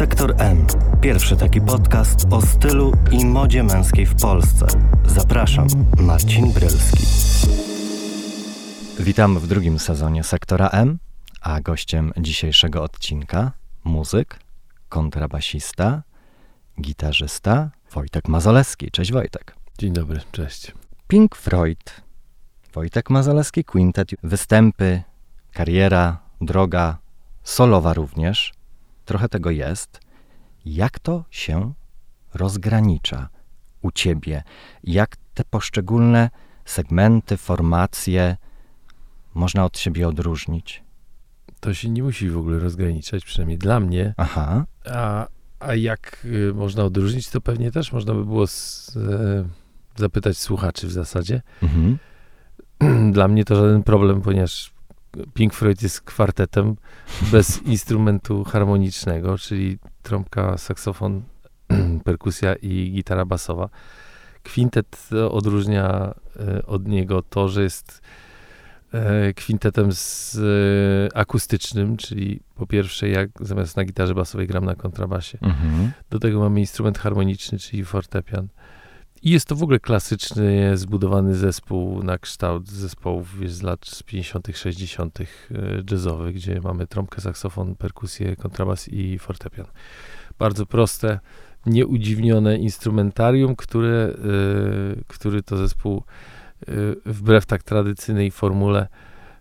Sektor M. Pierwszy taki podcast o stylu i modzie męskiej w Polsce. Zapraszam, Marcin Brylski. Witam w drugim sezonie Sektora M, a gościem dzisiejszego odcinka muzyk, kontrabasista, gitarzysta Wojtek Mazolewski. Cześć Wojtek. Dzień dobry, cześć. Pink Floyd, Wojtek Mazolewski Quintet, występy, kariera, droga, solowa również. Trochę tego jest. Jak to się rozgranicza u ciebie? Jak te poszczególne segmenty, formacje można od siebie odróżnić? To się nie musi w ogóle rozgraniczać, przynajmniej dla mnie. Aha. A, a jak y, można odróżnić, to pewnie też można by było z, e, zapytać słuchaczy w zasadzie. Mhm. Dla mnie to żaden problem, ponieważ Pink Floyd jest kwartetem bez instrumentu harmonicznego, czyli trąbka, saksofon, perkusja i gitara basowa. Kwintet odróżnia e, od niego to, że jest e, kwintetem z e, akustycznym, czyli po pierwsze jak zamiast na gitarze basowej gram na kontrabasie. Mhm. Do tego mamy instrument harmoniczny, czyli fortepian. I jest to w ogóle klasycznie zbudowany zespół na kształt zespołów wiesz, z lat 50., 60. jazzowych, gdzie mamy trąbkę, saksofon, perkusję, kontrabas i fortepian. Bardzo proste, nieudziwnione instrumentarium, które, y, który to zespół y, wbrew tak tradycyjnej formule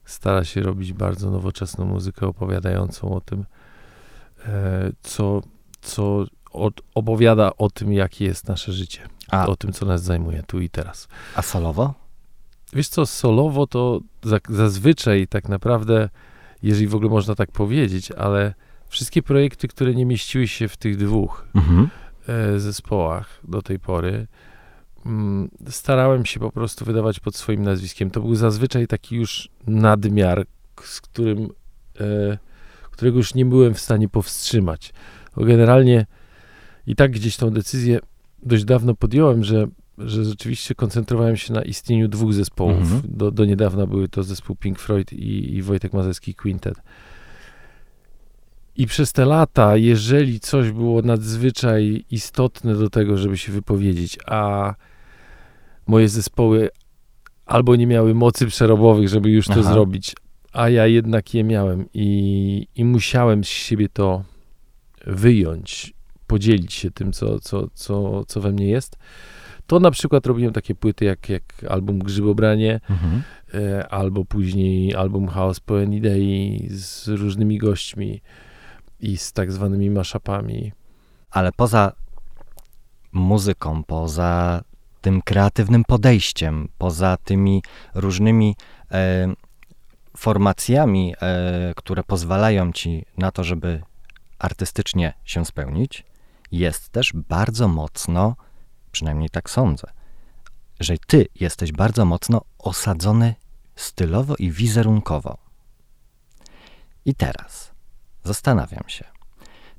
stara się robić bardzo nowoczesną muzykę opowiadającą o tym, e, co, co od, opowiada o tym, jakie jest nasze życie. A, O tym, co nas zajmuje tu i teraz. a solowo? Wiesz co, solowo to za, zazwyczaj tak naprawdę, jeżeli w ogóle można tak powiedzieć, ale wszystkie projekty, które nie mieściły się w tych dwóch Mhm. e, zespołach do tej pory, mm, starałem się po prostu wydawać pod swoim nazwiskiem. To był zazwyczaj taki już nadmiar, z którym, e, którego już nie byłem w stanie powstrzymać. Bo generalnie i tak gdzieś tą decyzję dość dawno podjąłem, że, że rzeczywiście koncentrowałem się na istnieniu dwóch zespołów. Mhm. Do, do niedawna były to zespół Pink Floyd i, i Wojtek Mazecki Quintet. I przez te lata, jeżeli coś było nadzwyczaj istotne do tego, żeby się wypowiedzieć, a moje zespoły albo nie miały mocy przerobowych, żeby już to Aha. zrobić, a ja jednak je miałem i, i musiałem z siebie to wyjąć, podzielić się tym, co, co, co, co we mnie jest, to na przykład robiłem takie płyty jak, jak album Grzybobranie, Mhm. e, albo później album Chaos Poen Idei z różnymi gośćmi i z tak zwanymi maszapami. Ale poza muzyką, poza tym kreatywnym podejściem, poza tymi różnymi e, formacjami, e, które pozwalają ci na to, żeby artystycznie się spełnić, jest też bardzo mocno, przynajmniej tak sądzę, że ty jesteś bardzo mocno osadzony stylowo i wizerunkowo. I teraz zastanawiam się,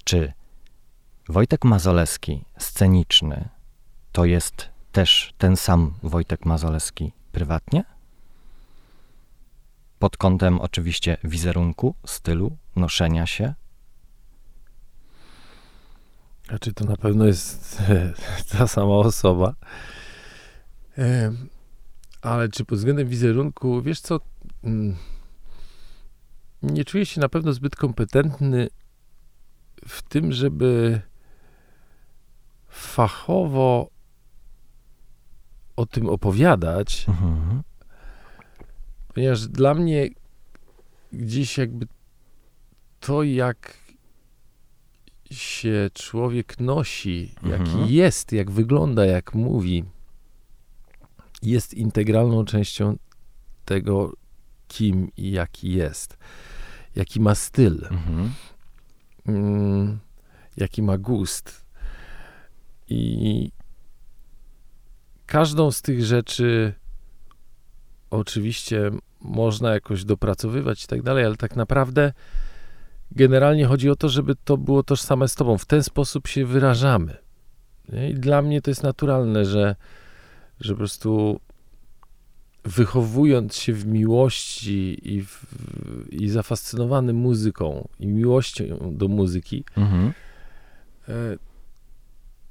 czy Wojtek Mazolewski, sceniczny, to jest też ten sam Wojtek Mazolewski prywatnie? Pod kątem oczywiście wizerunku, stylu, noszenia się. Znaczy to na pewno jest ta sama osoba. Ale czy pod względem wizerunku, wiesz co, mm, nie czuję się na pewno zbyt kompetentny w tym, żeby fachowo o tym opowiadać, Mhm. ponieważ dla mnie gdzieś jakby to, jak się człowiek nosi, Mhm. jaki jest, jak wygląda, jak mówi, jest integralną częścią tego, kim i jaki jest, jaki ma styl, Mhm. mm, jaki ma gust. I każdą z tych rzeczy oczywiście można jakoś dopracowywać i tak dalej, ale tak naprawdę generalnie chodzi o to, żeby to było tożsame z tobą. W ten sposób się wyrażamy. I dla mnie to jest naturalne, że, że po prostu wychowując się w miłości i, w, i zafascynowany muzyką i miłością do muzyki, Mhm.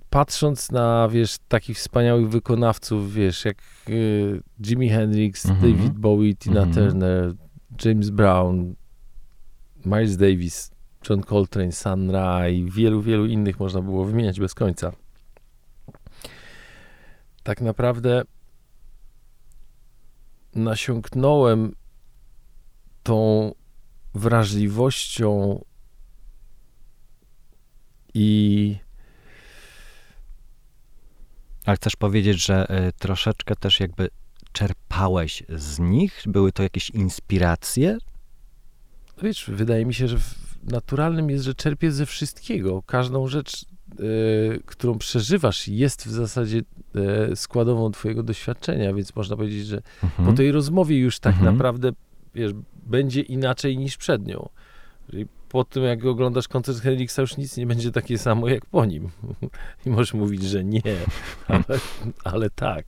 patrząc na, wiesz, takich wspaniałych wykonawców, wiesz, jak y, Jimi Hendrix, Mhm. David Bowie, Tina Mhm. Turner, James Brown, Miles Davis, John Coltrane, Sun Ra i wielu, wielu innych można było wymieniać bez końca. Tak naprawdę nasiąknąłem tą wrażliwością i Ale chcesz powiedzieć, że e, troszeczkę też jakby czerpałeś z nich? Były to jakieś inspiracje? Wiesz, wydaje mi się, że naturalnym jest, że czerpiesz ze wszystkiego. Każdą rzecz, e, którą przeżywasz, jest w zasadzie e, składową twojego doświadczenia, więc można powiedzieć, że Mhm. po tej rozmowie już tak Mhm. naprawdę, wiesz, będzie inaczej niż przed nią. Czyli po tym, jak oglądasz koncert Hendrixa, już nic nie będzie takie samo jak po nim. I możesz mówić, że nie, ale, ale tak.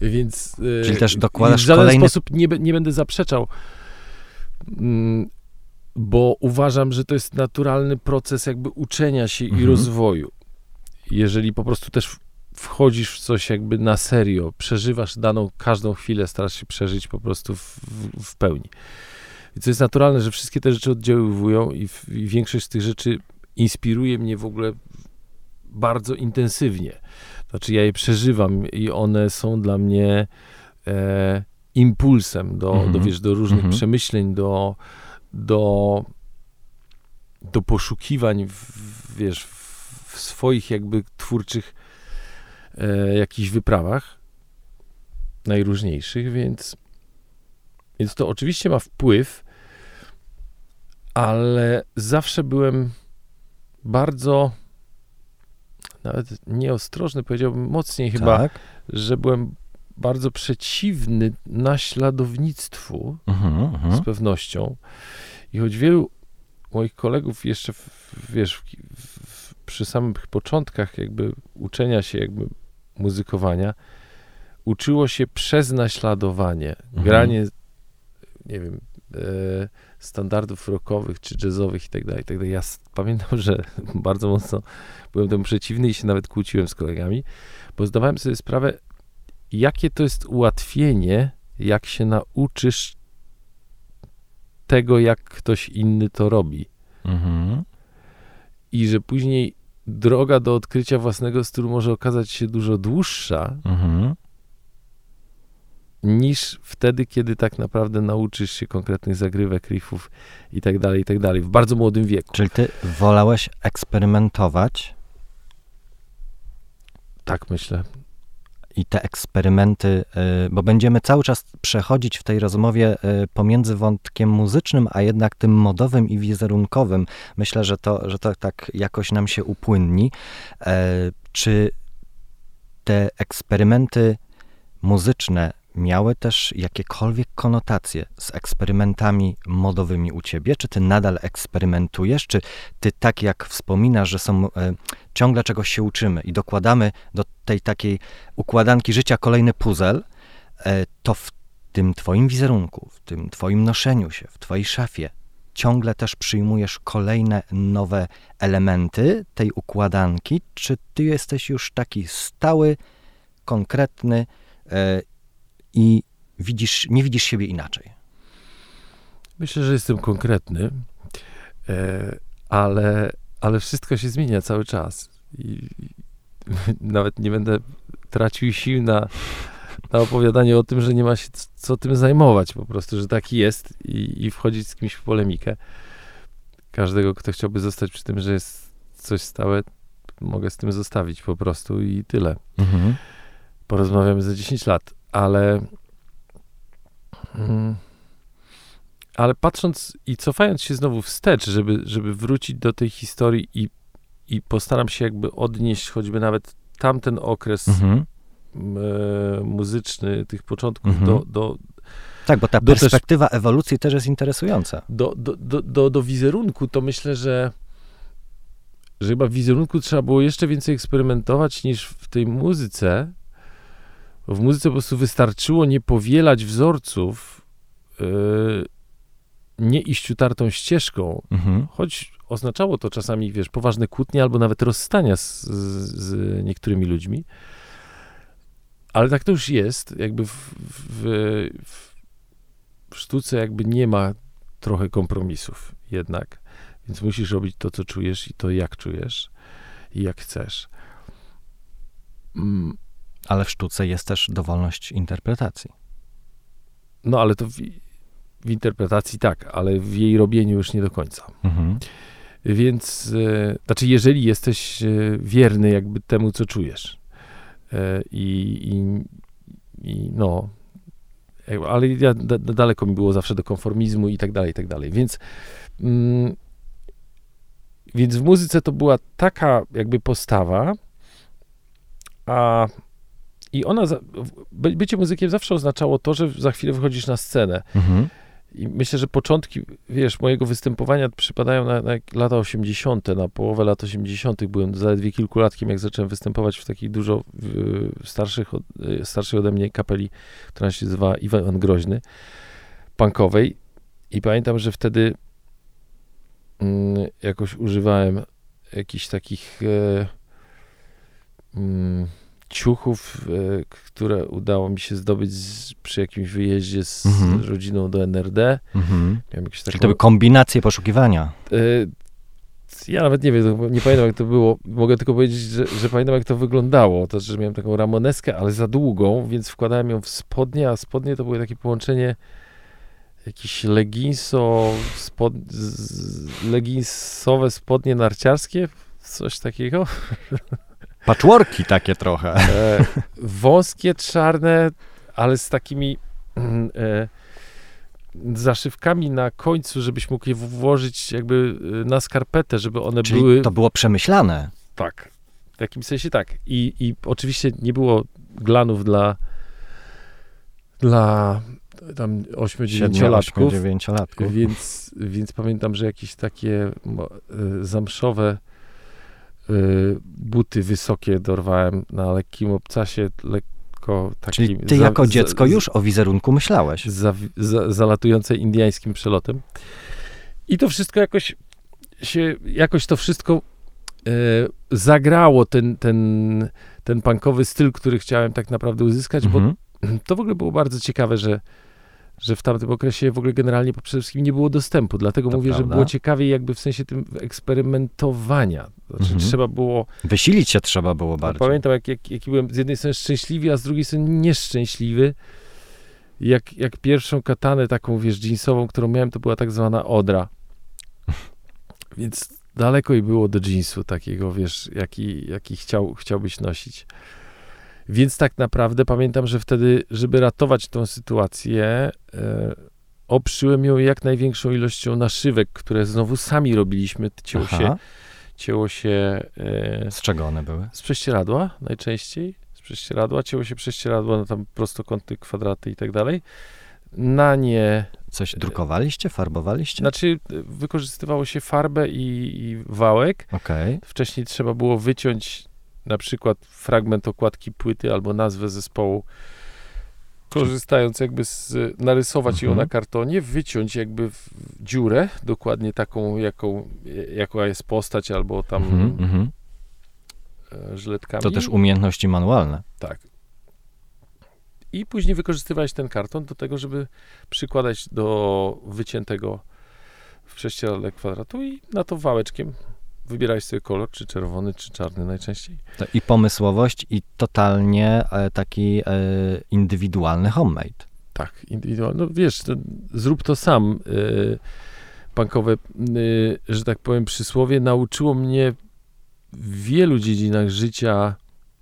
Więc... e, Czyli też dokładasz W żaden kolejny- sposób nie, nie będę zaprzeczał, bo uważam, że to jest naturalny proces jakby uczenia się i Mhm. rozwoju. Jeżeli po prostu też wchodzisz w coś jakby na serio, przeżywasz daną, każdą chwilę, starasz się przeżyć po prostu w, w, w pełni. I to jest naturalne, że wszystkie te rzeczy oddziaływują i, w, i większość z tych rzeczy inspiruje mnie w ogóle bardzo intensywnie. Znaczy ja je przeżywam i one są dla mnie e, impulsem do, Mhm. do, wiesz, do różnych Mhm. przemyśleń, do, do, do poszukiwań w, w, wiesz, w swoich jakby twórczych e, jakichś wyprawach najróżniejszych, więc, więc to oczywiście ma wpływ, ale zawsze byłem bardzo nawet nieostrożny, powiedziałbym mocniej chyba, Tak. że byłem bardzo przeciwny naśladownictwu Mhm, mhm. z pewnością. I choć wielu moich kolegów jeszcze, w, wiesz, w, w, przy samych początkach jakby uczenia się jakby muzykowania, uczyło się przez naśladowanie, Mhm. granie, nie wiem, e, standardów rockowych czy jazzowych i tak dalej, tak dalej. Ja pamiętam, że bardzo mocno byłem temu przeciwny i się nawet kłóciłem z kolegami, bo zdawałem sobie sprawę, jakie to jest ułatwienie, jak się nauczysz tego, jak ktoś inny to robi. Mhm. I że później droga do odkrycia własnego stylu może okazać się dużo dłuższa Mhm. niż wtedy, kiedy tak naprawdę nauczysz się konkretnych zagrywek, riffów i tak dalej, i tak dalej, w bardzo młodym wieku. Czyli ty wolałeś eksperymentować Tak myślę. I te eksperymenty, y, bo będziemy cały czas przechodzić w tej rozmowie y, pomiędzy wątkiem muzycznym, a jednak tym modowym i wizerunkowym. Myślę, że to, że to tak jakoś nam się upłynni. E, Czy te eksperymenty muzyczne miały też jakiekolwiek konotacje z eksperymentami modowymi u ciebie? Czy ty nadal eksperymentujesz? Czy ty tak jak wspominasz, że są e, ciągle czegoś się uczymy i dokładamy do tej takiej układanki życia kolejny puzzle, to w tym twoim wizerunku, w tym twoim noszeniu się, w twojej szafie ciągle też przyjmujesz kolejne nowe elementy tej układanki? Czy ty jesteś już taki stały, konkretny e, i widzisz, nie widzisz siebie inaczej? Myślę, że jestem konkretny, e, ale, ale wszystko się zmienia cały czas. I, nawet nie będę tracił sił na, na opowiadanie o tym, że nie ma się co tym zajmować po prostu, że taki jest i, i wchodzić z kimś w polemikę. Każdego, kto chciałby zostać przy tym, że jest coś stałe, mogę z tym zostawić po prostu i tyle. Mhm. Porozmawiamy za 10 lat, ale mm, ale patrząc i cofając się znowu wstecz, żeby, żeby wrócić do tej historii i, i postaram się jakby odnieść choćby nawet tamten okres Mhm. e, muzyczny, tych początków Mhm. do, do, Tak, bo ta Do też- perspektywa ewolucji też jest interesująca. do, do, do, do, do wizerunku, to myślę, że, że chyba w wizerunku trzeba było jeszcze więcej eksperymentować niż w tej muzyce. W muzyce po prostu wystarczyło nie powielać wzorców, yy, nie iść utartą ścieżką, Mhm. choć oznaczało to czasami, wiesz, poważne kłótnie albo nawet rozstania z, z, niektórymi ludźmi. Ale tak to już jest. Jakby w, w, w sztuce jakby nie ma trochę kompromisów jednak. Więc musisz robić to, co czujesz i to, jak czujesz i jak chcesz. Mm. Ale w sztuce jest też dowolność interpretacji. No, ale to w, w interpretacji tak, ale w jej robieniu już nie do końca. Mhm. Więc, e, znaczy, jeżeli jesteś e, wierny jakby temu, co czujesz e, i, i, i no, ale ja, da, daleko mi było zawsze do konformizmu i tak dalej, i tak dalej. Więc, mm, więc w muzyce to była taka jakby postawa, a i ona, bycie muzykiem zawsze oznaczało to, że za chwilę wychodzisz na scenę. Mhm. I myślę, że początki, wiesz, mojego występowania przypadają na, na, lata 80., na połowę lat 80. Byłem zaledwie kilkulatkiem, jak zacząłem występować w takiej dużo starszych, y, starszej ode mnie kapeli, która się nazywa Iwan Groźny, punkowej. I pamiętam, że wtedy mm, jakoś używałem jakichś takich e, mm, ciuchów, e, które udało mi się zdobyć z, przy jakimś wyjeździe z mhm. rodziną do NRD. Mhm. Taką, to były kombinacje poszukiwania. E, ja nawet nie wiem, nie pamiętam jak to było. Mogę tylko powiedzieć, że, że, pamiętam jak to wyglądało. To, że miałem taką ramoneskę, ale za długą, więc wkładałem ją w spodnie, a spodnie to było takie połączenie jakieś leginso, spod, leginsowe spodnie narciarskie, coś takiego. Patchworki takie trochę. E, wąskie, czarne, ale z takimi mm, e, zaszywkami na końcu, żebyś mógł je włożyć jakby e, na skarpetę, żeby one Czyli były... to było przemyślane. Tak. W jakimś sensie tak. I, i oczywiście nie było glanów dla dla tam 8-9-latków. Więc, więc pamiętam, że jakieś takie e, zamszowe buty wysokie dorwałem na lekkim obcasie, lekko takim... Czyli ty za, jako dziecko za, już o wizerunku myślałeś? Za, za, zalatujące indyjskim przelotem. I to wszystko jakoś się, jakoś to wszystko e, zagrało ten, ten, ten punkowy styl, który chciałem tak naprawdę uzyskać, mhm. bo to w ogóle było bardzo ciekawe, że że w tamtym okresie w ogóle generalnie przede wszystkim nie było dostępu. Dlatego to mówię, prawda. że było ciekawiej jakby w sensie tym eksperymentowania. Znaczy mhm. trzeba było... Wysilić się trzeba było bardzo. Pamiętam, jak, jak, jak byłem z jednej strony szczęśliwy, a z drugiej strony nieszczęśliwy. Jak, jak pierwszą katanę taką, wiesz, jeansową, którą miałem, to była tak zwana odra. Więc daleko i było do jeansu takiego, wiesz, jaki, jaki chciał, chciałbyś nosić. Więc tak naprawdę pamiętam, że wtedy, żeby ratować tą sytuację, e, oprzyłem ją jak największą ilością naszywek, które znowu sami robiliśmy. Cięło Aha. się. Cięło się e, z czego one były? Z prześcieradła najczęściej. Z prześcieradła. Cięło się prześcieradło na tam prostokąty, kwadraty i tak dalej. Na nie. Coś drukowaliście, farbowaliście? Znaczy, wykorzystywało się farbę i, i wałek. Okay. Wcześniej trzeba było wyciąć na przykład fragment okładki płyty albo nazwę zespołu, korzystając jakby z, narysować mhm. ją na kartonie, wyciąć jakby dziurę, dokładnie taką, jaką, jaka jest postać, albo tam mhm, mhm. E, żyletkami. To też umiejętności manualne. Tak. I później wykorzystywać ten karton do tego, żeby przykładać do wyciętego w prześcieradle kwadratu i na to wałeczkiem wybierałeś sobie kolor, czy czerwony, czy czarny najczęściej. I pomysłowość, i totalnie e, taki e, indywidualny homemade. Tak, indywidualny. No wiesz, to zrób to sam. E, bankowe, że tak powiem, przysłowie nauczyło mnie w wielu dziedzinach życia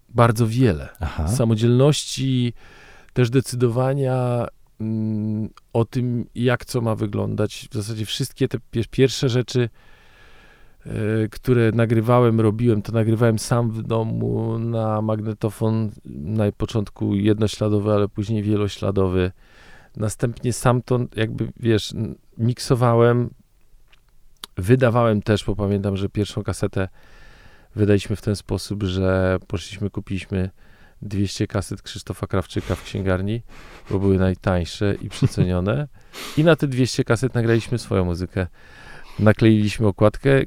bardzo wiele. Aha. Samodzielności, też decydowania mm, o tym, jak co ma wyglądać. W zasadzie wszystkie te pierwsze rzeczy E, które nagrywałem, robiłem, to nagrywałem sam w domu na magnetofon, na początku jednośladowy, ale później wielośladowy. Następnie sam to jakby, wiesz, miksowałem, wydawałem też, bo pamiętam, że pierwszą kasetę wydaliśmy w ten sposób, że poszliśmy, kupiliśmy 200 kaset Krzysztofa Krawczyka w księgarni, bo były najtańsze i przecenione. I na te 200 kaset nagraliśmy swoją muzykę. Nakleiliśmy okładkę y,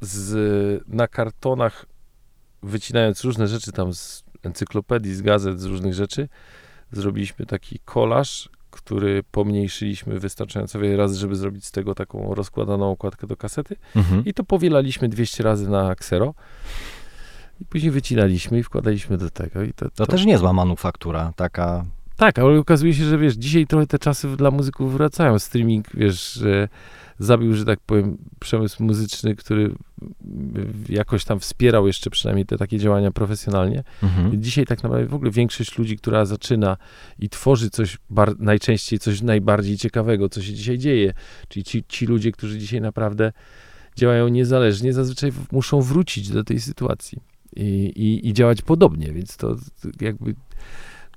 z, na kartonach, wycinając różne rzeczy tam z encyklopedii, z gazet, z różnych rzeczy, zrobiliśmy taki kolaż, który pomniejszyliśmy wystarczająco wiele razy, żeby zrobić z tego taką rozkładaną okładkę do kasety Mhm. i to powielaliśmy 200 razy na ksero i później wycinaliśmy i wkładaliśmy do tego i to, To też niezła manufaktura, taka... tak, ale okazuje się, że wiesz, dzisiaj trochę te czasy dla muzyków wracają. Streaming, wiesz, że zabił, że tak powiem, przemysł muzyczny, który jakoś tam wspierał jeszcze przynajmniej te takie działania profesjonalnie. Mhm. Dzisiaj tak naprawdę w ogóle większość ludzi, która zaczyna i tworzy coś najczęściej coś najbardziej ciekawego, co się dzisiaj dzieje, czyli ci, ci ludzie, którzy dzisiaj naprawdę działają niezależnie, zazwyczaj muszą wrócić do tej sytuacji. I, i, i działać podobnie, więc to jakby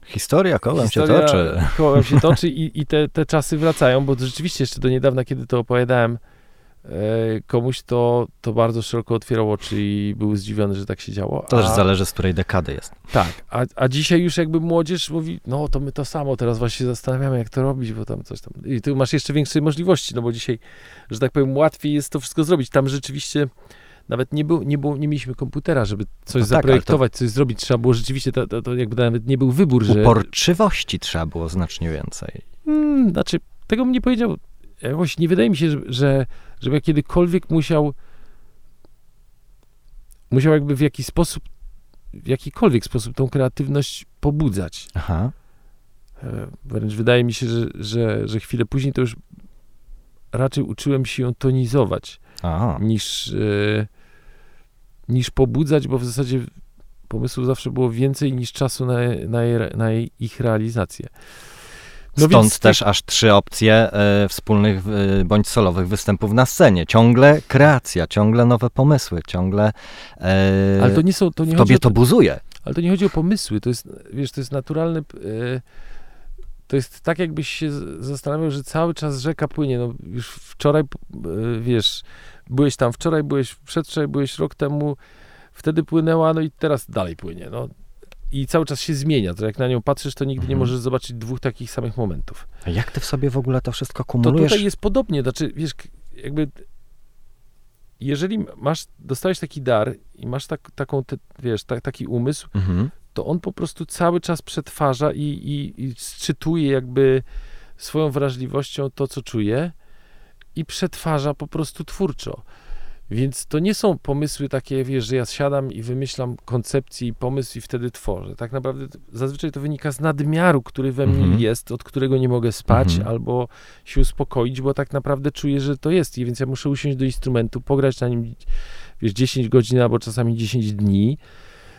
Historia kołem się Historia toczy. Kołem się toczy i, i te, te czasy wracają, bo rzeczywiście jeszcze do niedawna, kiedy to opowiadałem e, komuś, to, to bardzo szeroko otwierał oczy i był zdziwiony, że tak się działo. To też a, zależy, z której dekady jest. Tak, a, a dzisiaj już jakby młodzież mówi, no to my to samo, teraz właśnie się zastanawiamy, jak to robić, bo tam coś tam. I tu masz jeszcze większe możliwości, no bo dzisiaj, że tak powiem, łatwiej jest to wszystko zrobić. Tam rzeczywiście nawet nie, był, nie, było, nie mieliśmy komputera, żeby coś No tak, zaprojektować, coś zrobić. Trzeba było rzeczywiście, to, to, to jakby nawet nie był wybór, że... Uporczywości trzeba było znacznie więcej. Hmm, znaczy, tego bym nie powiedział. Jakoś nie wydaje mi się, że, że żebym ja kiedykolwiek musiał musiał jakby w jakiś sposób, w jakikolwiek sposób tą kreatywność pobudzać. Aha. E, Wręcz wydaje mi się, że, że, że chwilę później to już raczej uczyłem się ją tonizować, A, niż, e, niż pobudzać, bo w zasadzie pomysłów zawsze było więcej niż czasu na, na, na ich realizację. No Stąd więc też aż trzy opcje e, wspólnych e, bądź solowych występów na scenie. Ciągle kreacja, ciągle nowe pomysły, ciągle e, Ale to nie są, to nie tobie o to buzuje. Ale to nie chodzi o pomysły, to jest, wiesz, to jest naturalny, to jest tak jakbyś się zastanawiał, że cały czas rzeka płynie, no już wczoraj, wiesz, byłeś tam wczoraj, byłeś przedwczoraj, byłeś rok temu, wtedy płynęła, no i teraz dalej płynie, no. I cały czas się zmienia, to jak na nią patrzysz, to nigdy nie Mhm. możesz zobaczyć dwóch takich samych momentów. A jak ty w sobie w ogóle to wszystko To kumulujesz? tutaj jest podobnie, znaczy, wiesz, jakby jeżeli masz, dostałeś taki dar i masz tak, taką, te, wiesz, tak, taki umysł, Mhm. to on po prostu cały czas przetwarza i, i, i sczytuje jakby swoją wrażliwością to, co czuje i przetwarza po prostu twórczo. Więc to nie są pomysły takie, wiesz, że ja siadam i wymyślam koncepcję i pomysł i wtedy tworzę. Tak naprawdę zazwyczaj to wynika z nadmiaru, który we mnie Mhm. jest, od którego nie mogę spać Mhm. albo się uspokoić, bo tak naprawdę czuję, że to jest. I więc ja muszę usiąść do instrumentu, pograć na nim, wiesz, 10 godzin albo czasami 10 dni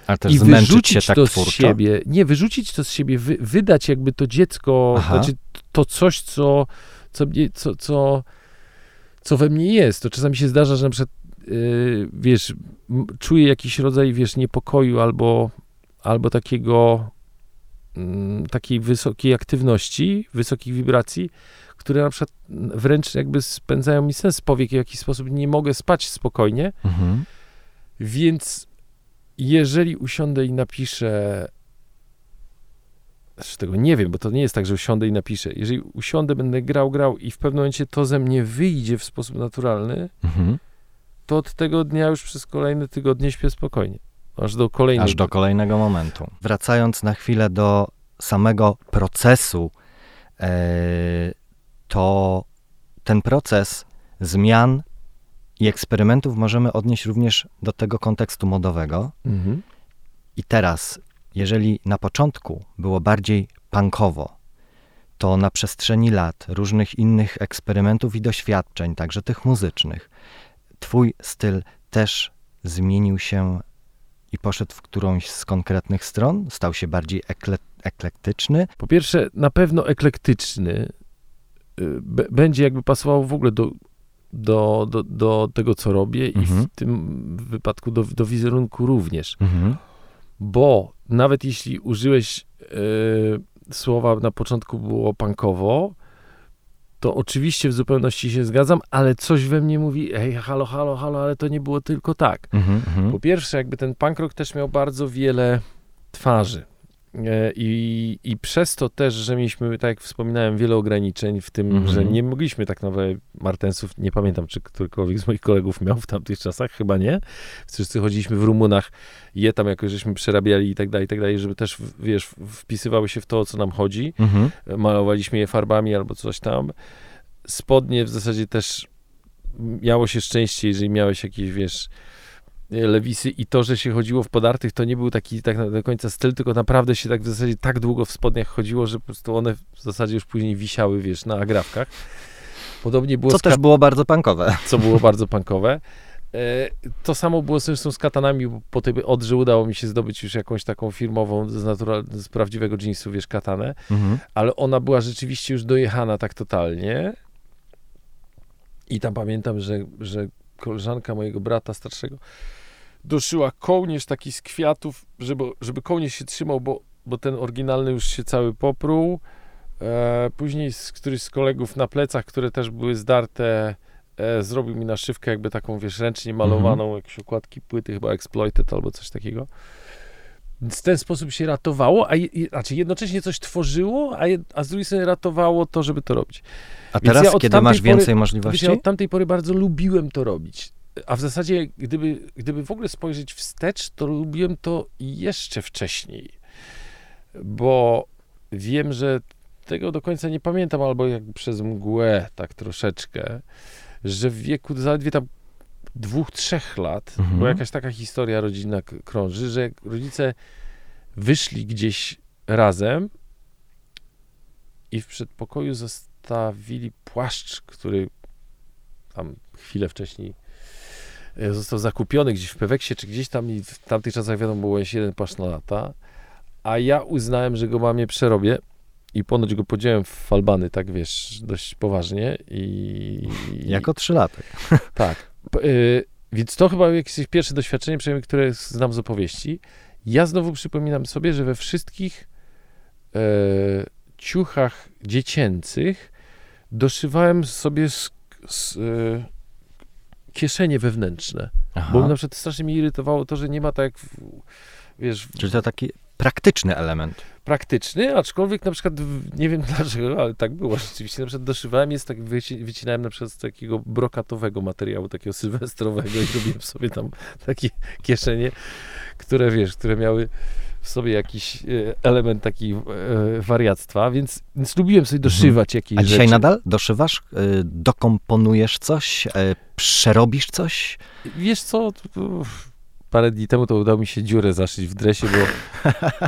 Ale też i wyrzucić się tak to z twórczo? siebie. Nie, wyrzucić to z siebie, wy, wydać jakby to dziecko, Aha. znaczy to coś, co, co, co, co, co we mnie jest. To czasami się zdarza, że na przykład, yy, wiesz, czuję jakiś rodzaj, wiesz, niepokoju albo, albo takiego, mm, takiej wysokiej aktywności, wysokich wibracji, które na przykład wręcz jakby spędzają mi sens powiek i w jakiś sposób nie mogę spać spokojnie. Mhm. Więc jeżeli usiądę i napiszę, znaczy tego nie wiem, bo to nie jest tak, że usiądę i napiszę. Jeżeli usiądę, będę grał, grał i w pewnym momencie to ze mnie wyjdzie w sposób naturalny, Mhm. to od tego dnia już przez kolejne tygodnie śpię spokojnie. Aż do kolejnego. Aż do kolejnego momentu. Wracając na chwilę do samego procesu, e, to ten proces zmian i eksperymentów możemy odnieść również do tego kontekstu modowego. Mhm. I teraz, jeżeli na początku było bardziej punkowo, to na przestrzeni lat, różnych innych eksperymentów i doświadczeń, także tych muzycznych, twój styl też zmienił się i poszedł w którąś z konkretnych stron? Stał się bardziej ekle eklektyczny? Po pierwsze, na pewno eklektyczny y, będzie jakby pasował w ogóle do, do, do, do tego, co robię i Mhm. w tym wypadku do, do wizerunku również. Mhm. Bo nawet jeśli użyłeś e, słowa na początku było punkowo, to oczywiście w zupełności się zgadzam, ale coś we mnie mówi, ej, halo, halo, halo, ale to nie było tylko tak. Mhm. Mhm. Po pierwsze, jakby ten punk rock też miał bardzo wiele twarzy. E, I, I przez to też, że mieliśmy, tak jak wspominałem, wiele ograniczeń w tym, Mhm. że nie mogliśmy tak naprawdę Martensów, nie pamiętam, czy którykolwiek z moich kolegów miał w tamtych czasach, chyba nie. Wszyscy chodziliśmy w Rumunach, je tam jakoś żeśmy przerabiali i tak dalej, i tak dalej, żeby też, wiesz, wpisywały się w to, o co nam chodzi. Mhm. Malowaliśmy je farbami albo coś tam. Spodnie w zasadzie też miało się szczęście, jeżeli miałeś jakieś, wiesz, lewisy i to, że się chodziło w podartych, to nie był taki tak na- do końca styl, tylko naprawdę się tak w zasadzie tak długo w spodniach chodziło, że po prostu one w zasadzie już później wisiały, wiesz, na agrafkach. Podobnie było Co też było bardzo punkowe. co było bardzo punkowe. E, To samo było zresztą z katanami, bo po tej Odrze udało mi się zdobyć już jakąś taką firmową z, natural, z prawdziwego jeansu, wiesz, katanę, Mhm. ale ona była rzeczywiście już dojechana tak totalnie. I tam pamiętam, że, że koleżanka mojego brata starszego doszyła kołnierz taki z kwiatów, żeby, żeby kołnierz się trzymał, bo, bo ten oryginalny już się cały popruł. E, później z, któryś z kolegów na plecach, które też były zdarte, e, zrobił mi naszywkę jakby taką, wiesz, ręcznie malowaną, jakieś okładki płyty, chyba Exploited albo coś takiego. Więc w ten sposób się ratowało, a je, znaczy jednocześnie coś tworzyło, a, je, a z drugiej strony ratowało to, żeby to robić. A Więc teraz, ja kiedy masz pory- więcej Wiesz, możliwości? ja od tamtej pory bardzo lubiłem to robić. A w zasadzie, gdyby, gdyby w ogóle spojrzeć wstecz, to lubiłem to jeszcze wcześniej. Bo wiem, że tego do końca nie pamiętam, albo jak przez mgłę, tak troszeczkę, że w wieku zaledwie tam dwóch, trzech lat, Mhm. bo jakaś taka historia rodzinna krąży, że rodzice wyszli gdzieś razem i w przedpokoju zostawili płaszcz, który tam chwilę wcześniej został zakupiony gdzieś w Peweksie, czy gdzieś tam i w tamtych czasach wiadomo było jest jeden płaszcz na lata, a ja uznałem, że go mamie przerobię i ponoć go podziałem w falbany, tak wiesz, dość poważnie i... Jako trzylatek. Tak. Y, więc to chyba jakieś pierwsze doświadczenie, przynajmniej które znam z opowieści. Ja znowu przypominam sobie, że we wszystkich e, ciuchach dziecięcych doszywałem sobie z, z, e, kieszenie wewnętrzne. Aha. Bo na przykład strasznie mnie irytowało to, że nie ma tak, wiesz, Czyli to taki praktyczny element. praktyczny, aczkolwiek na przykład, nie wiem dlaczego, ale tak było rzeczywiście, na przykład doszywałem, jest tak, wyci, wycinałem na przykład z takiego brokatowego materiału, takiego sylwestrowego i robiłem sobie tam takie kieszenie, które, wiesz, które miały w sobie jakiś e, element taki e, wariactwa, więc, więc lubiłem sobie doszywać jakieś A dzisiaj rzeczy. nadal doszywasz, y, dokomponujesz coś, przerobisz coś? Wiesz co, parę dni temu to udało mi się dziurę zaszyć w dresie, bo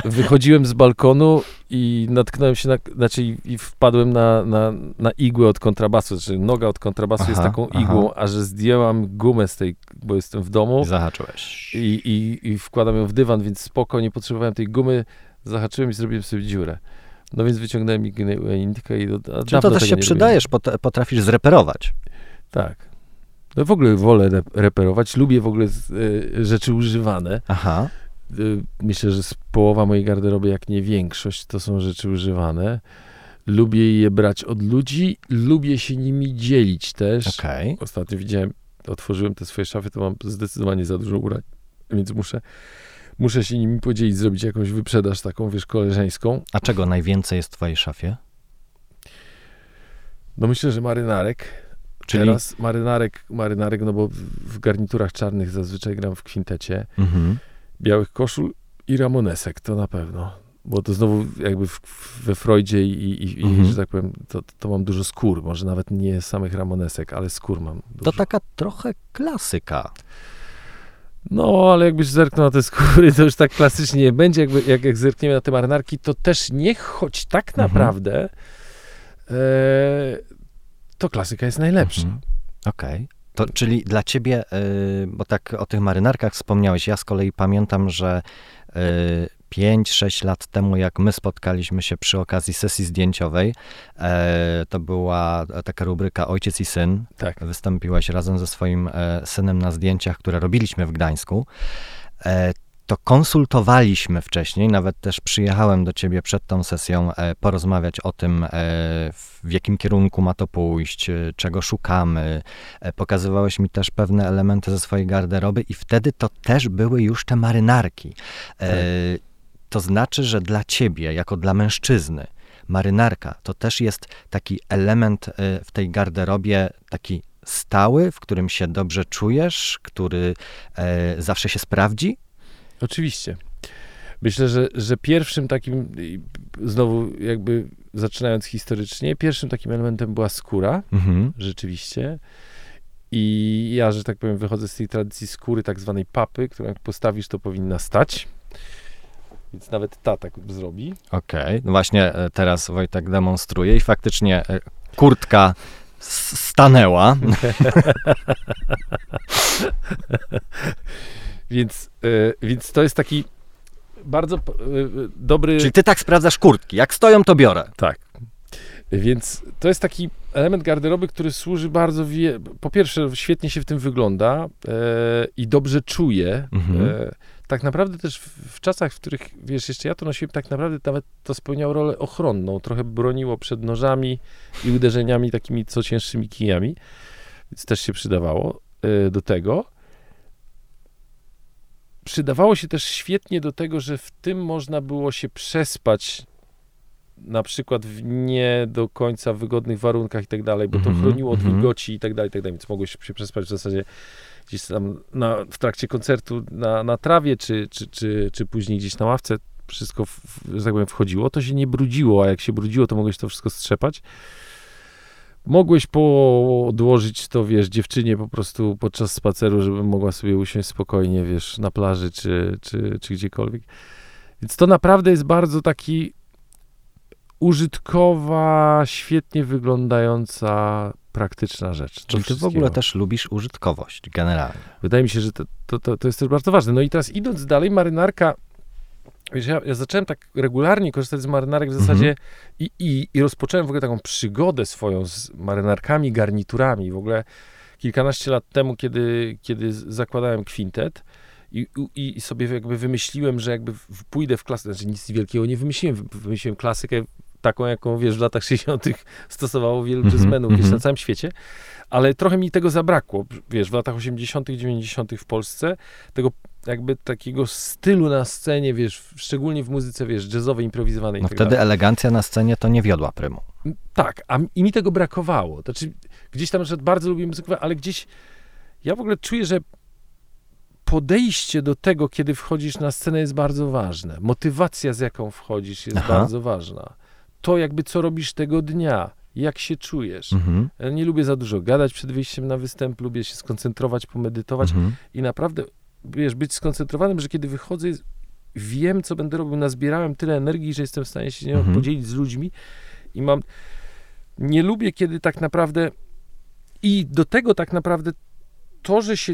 wychodziłem z balkonu i natknąłem się na, znaczy i, wpadłem na, na, na igłę od kontrabasu, znaczy noga od kontrabasu jest Aha, taką aha. igłą, a że zdjęłam gumę z tej, bo jestem w domu I zahaczyłeś. i, i, i wkładam ją w dywan, więc spoko, nie potrzebowałem tej gumy, zahaczyłem i zrobiłem sobie dziurę. No więc wyciągnąłem igłę nitkę i do, Czy to też się przydajesz, pot- potrafisz zreperować. Tak. No w ogóle wolę rep- reperować, lubię w ogóle z- y, rzeczy używane. Aha. Y, Myślę, że z połowa mojej garderoby, jak nie większość, to są rzeczy używane. Lubię je brać od ludzi, lubię się nimi dzielić też. Okej. Ostatnio widziałem, otworzyłem te swoje szafy, to mam zdecydowanie za dużo ubrań, więc muszę, muszę się nimi podzielić, zrobić jakąś wyprzedaż taką, wiesz, koleżeńską. A czego najwięcej jest w twojej szafie? No myślę, że marynarek. Czyli- Teraz marynarek, marynarek, no bo w, garniturach czarnych zazwyczaj gram w kwintecie. Mhm. białych koszul i ramonesek, to na pewno. Bo to znowu jakby w, we Freudzie i, i, i Mhm. że tak powiem, to, to mam dużo skór. Może nawet nie samych ramonesek, ale skór mam dużo. To taka trochę klasyka. No, ale jakbyś zerknął na te skóry, to już tak klasycznie nie będzie. Jakby, jak, jak zerkniemy na te marynarki, to też nie, choć tak Mhm. naprawdę e, to klasyka jest najlepsza. Mhm. Okej. To, czyli dla ciebie, y, bo tak o tych marynarkach wspomniałeś, ja z kolei pamiętam, że y, 5-6 lat temu, jak my spotkaliśmy się przy okazji sesji zdjęciowej, e, to była taka rubryka Ojciec i Syn. Tak. Wystąpiłaś razem ze swoim e, synem na zdjęciach, które robiliśmy w Gdańsku. E, to konsultowaliśmy wcześniej, nawet też przyjechałem do ciebie przed tą sesją e, porozmawiać o tym, e, w jakim kierunku ma to pójść, e, czego szukamy. Pokazywałeś mi też pewne elementy ze swojej garderoby i wtedy to też były już te marynarki. E, to znaczy, że dla ciebie, jako dla mężczyzny, marynarka to też jest taki element w tej garderobie, taki stały, w którym się dobrze czujesz, który zawsze się sprawdzi? Oczywiście. Myślę, że, że pierwszym takim, znowu jakby zaczynając historycznie, pierwszym takim elementem była skóra, Mhm. rzeczywiście. I ja, że tak powiem, wychodzę z tej tradycji skóry tak zwanej papy, którą jak postawisz, to powinna stać. Więc nawet ta tak zrobi. Okej, no właśnie e, teraz Wojtek demonstruje i faktycznie e, kurtka stanęła. Więc, e, więc to jest taki bardzo p- e, dobry... Czyli ty tak sprawdzasz kurtki. Jak stoją, to biorę. Tak. Więc to jest taki element garderoby, który służy bardzo. Wie... Po pierwsze, świetnie się w tym wygląda e, i dobrze czuje. Mhm. E, tak naprawdę też w, w czasach, w których, wiesz, jeszcze ja to nosiłem, tak naprawdę nawet to spełniało rolę ochronną. Trochę broniło przed nożami i uderzeniami takimi co cięższymi kijami. Więc też się przydawało e, do tego. Przydawało się też świetnie do tego, że w tym można było się przespać na przykład w nie do końca wygodnych warunkach i tak dalej, bo to Mhm, chroniło od mhm. wilgoci i tak dalej, i tak dalej, więc mogłeś się przespać w zasadzie gdzieś tam na, w trakcie koncertu na, na trawie, czy, czy, czy, czy później gdzieś na ławce, wszystko, w, że tak powiem, wchodziło, to się nie brudziło, a jak się brudziło, to mogłeś to wszystko strzepać. Mogłeś podłożyć to, wiesz, dziewczynie po prostu podczas spaceru, żeby mogła sobie usiąść spokojnie, wiesz, na plaży, czy, czy, czy gdziekolwiek. Więc to naprawdę jest bardzo taki użytkowa, świetnie wyglądająca, praktyczna rzecz. Czyli ty w ogóle też lubisz użytkowość generalnie. Wydaje mi się, że to, to, to, to jest też bardzo ważne. No i teraz idąc dalej, marynarka, wiesz, ja, ja zacząłem tak regularnie korzystać z marynarek w zasadzie i, i, i rozpocząłem w ogóle taką przygodę swoją z marynarkami, garniturami. W ogóle kilkanaście lat temu, kiedy, kiedy zakładałem kwintet, i, i, sobie jakby wymyśliłem, że jakby w- pójdę w klasę, znaczy nic wielkiego nie wymyśliłem, wy- wymyśliłem klasykę taką, jaką wiesz, w latach 60. stosowało wielu Mhm, jazzmenów wiesz, mhm. na całym świecie, ale trochę mi tego zabrakło, wiesz, w latach 80., 90. w Polsce, tego jakby takiego stylu na scenie, wiesz, szczególnie w muzyce, wiesz, jazzowej, improwizowanej. No tak wtedy dalej. elegancja na scenie to nie wiodła prymu. Tak, a, i mi tego brakowało. Znaczy, gdzieś tam, że bardzo lubię muzykę, ale gdzieś ja w ogóle czuję, że podejście do tego, kiedy wchodzisz na scenę jest bardzo ważne. Motywacja, z jaką wchodzisz jest Aha. bardzo ważna. To jakby co robisz tego dnia, jak się czujesz. Mhm. Ja nie lubię za dużo gadać przed wyjściem na występ, lubię się skoncentrować, pomedytować Mhm. i naprawdę, wiesz, być skoncentrowanym, że kiedy wychodzę, wiem, co będę robił, nazbierałem tyle energii, że jestem w stanie się nią Mhm. podzielić z ludźmi i mam... Nie lubię, kiedy tak naprawdę i do tego tak naprawdę to, że się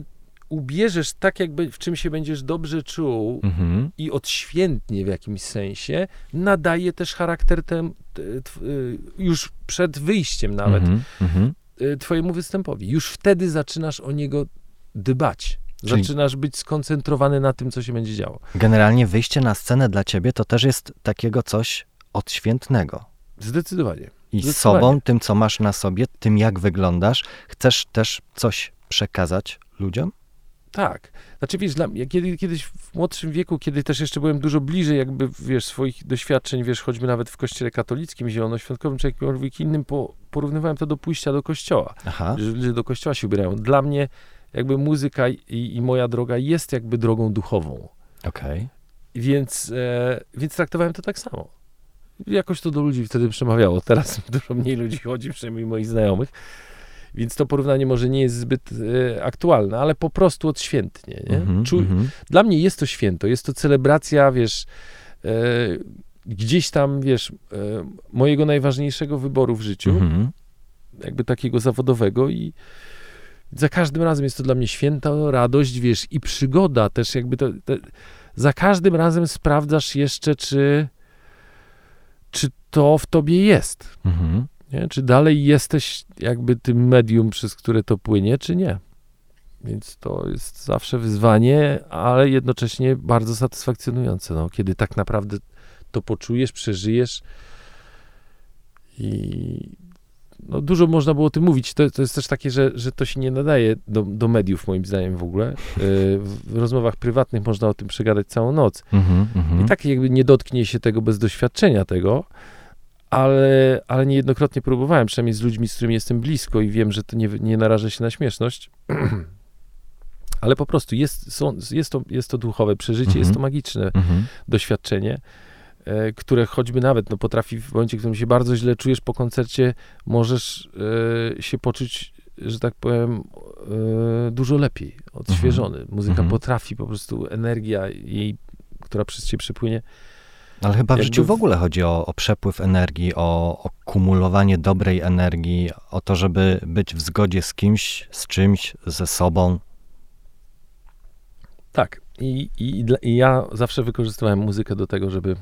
ubierzesz tak, jakby w czym się będziesz dobrze czuł Mhm. i odświętnie w jakimś sensie, nadaje też charakter tem, y, już przed wyjściem nawet Mhm. Mhm. y, twojemu występowi. Już wtedy zaczynasz o niego dbać. Czyli- Zaczynasz być skoncentrowany na tym, co się będzie działo. Generalnie wyjście na scenę dla ciebie to też jest takiego coś odświętnego. Zdecydowanie. I z sobą, tym co masz na sobie, tym jak wyglądasz, chcesz też coś przekazać ludziom? Tak. Znaczy, wiesz, dla mnie, kiedy, kiedyś w młodszym wieku, kiedy też jeszcze byłem dużo bliżej jakby, wiesz, swoich doświadczeń, wiesz, choćby nawet w kościele katolickim, zielonoświątkowym, czy jakimkolwiek innym, po, porównywałem to do pójścia do kościoła. Aha. Że ludzie do kościoła się ubierają. Dla mnie jakby muzyka i, i moja droga jest jakby drogą duchową. Okej. Więc, e, więc traktowałem to tak samo. Jakoś to do ludzi wtedy przemawiało. Teraz dużo mniej ludzi chodzi, przynajmniej moich znajomych. Więc to porównanie może nie jest zbyt e, aktualne, ale po prostu odświętnie. Nie? Mhm, Czu- mhm. Dla mnie jest to święto, jest to celebracja, wiesz, e, gdzieś tam, wiesz, e, mojego najważniejszego wyboru w życiu, Mhm. jakby takiego zawodowego i za każdym razem jest to dla mnie święto, radość, wiesz, i przygoda też jakby to, to za każdym razem sprawdzasz jeszcze, czy czy to w tobie jest, Mhm. Nie? czy dalej jesteś jakby tym medium, przez które to płynie, czy nie. Więc to jest zawsze wyzwanie, ale jednocześnie bardzo satysfakcjonujące, no, kiedy tak naprawdę to poczujesz, przeżyjesz i no, dużo można było o tym mówić. To, to jest też takie, że, że to się nie nadaje do, do mediów, moim zdaniem w ogóle. Y, w rozmowach prywatnych można o tym przegadać całą noc. Mhm, mhm. I tak jakby nie dotknie się tego bez doświadczenia tego, ale, ale niejednokrotnie próbowałem, przynajmniej z ludźmi, z którymi jestem blisko i wiem, że to nie, nie naraża się na śmieszność. ale po prostu jest, są, jest, to, jest to duchowe przeżycie, Mhm. jest to magiczne Mhm. doświadczenie, e, które choćby nawet no, potrafi w momencie, w którym się bardzo źle czujesz po koncercie, możesz e, się poczuć, że tak powiem, e, dużo lepiej, odświeżony. Muzyka Mhm. potrafi po prostu, energia jej, która przez ciebie przepłynie, Ale chyba w życiu w ogóle chodzi o, o przepływ energii, o, o kumulowanie dobrej energii, o to, żeby być w zgodzie z kimś, z czymś, ze sobą. Tak. I, i, i ja zawsze wykorzystywałem muzykę do tego, żeby,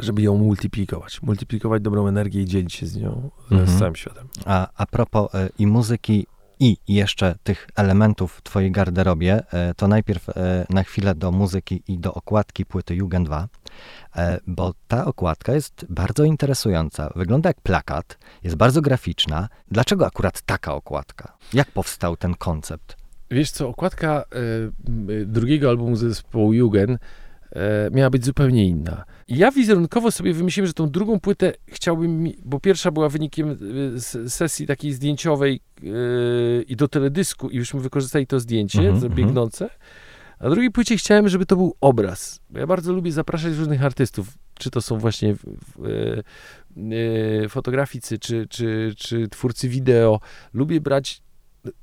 żeby ją multiplikować. Multiplikować dobrą energię i dzielić się z nią Mhm. z całym światem. A, a propos e, i muzyki, i jeszcze tych elementów w twojej garderobie, e, to najpierw e, na chwilę do muzyki i do okładki płyty Jugend 2, e, bo ta okładka jest bardzo interesująca. Wygląda jak plakat, jest bardzo graficzna. Dlaczego akurat taka okładka? Jak powstał ten koncept? Wiesz co, okładka drugiego albumu zespołu Jugend e, miała być zupełnie inna. Ja wizerunkowo sobie wymyśliłem, że tą drugą płytę chciałbym, bo pierwsza była wynikiem e, sesji takiej zdjęciowej e, i do teledysku i jużśmy wykorzystali to zdjęcie, to mhm. biegnące. A drugiej płycie chciałem, żeby to był obraz. Ja bardzo lubię zapraszać różnych artystów, czy to są właśnie fotograficy, czy, czy, czy twórcy wideo. Lubię brać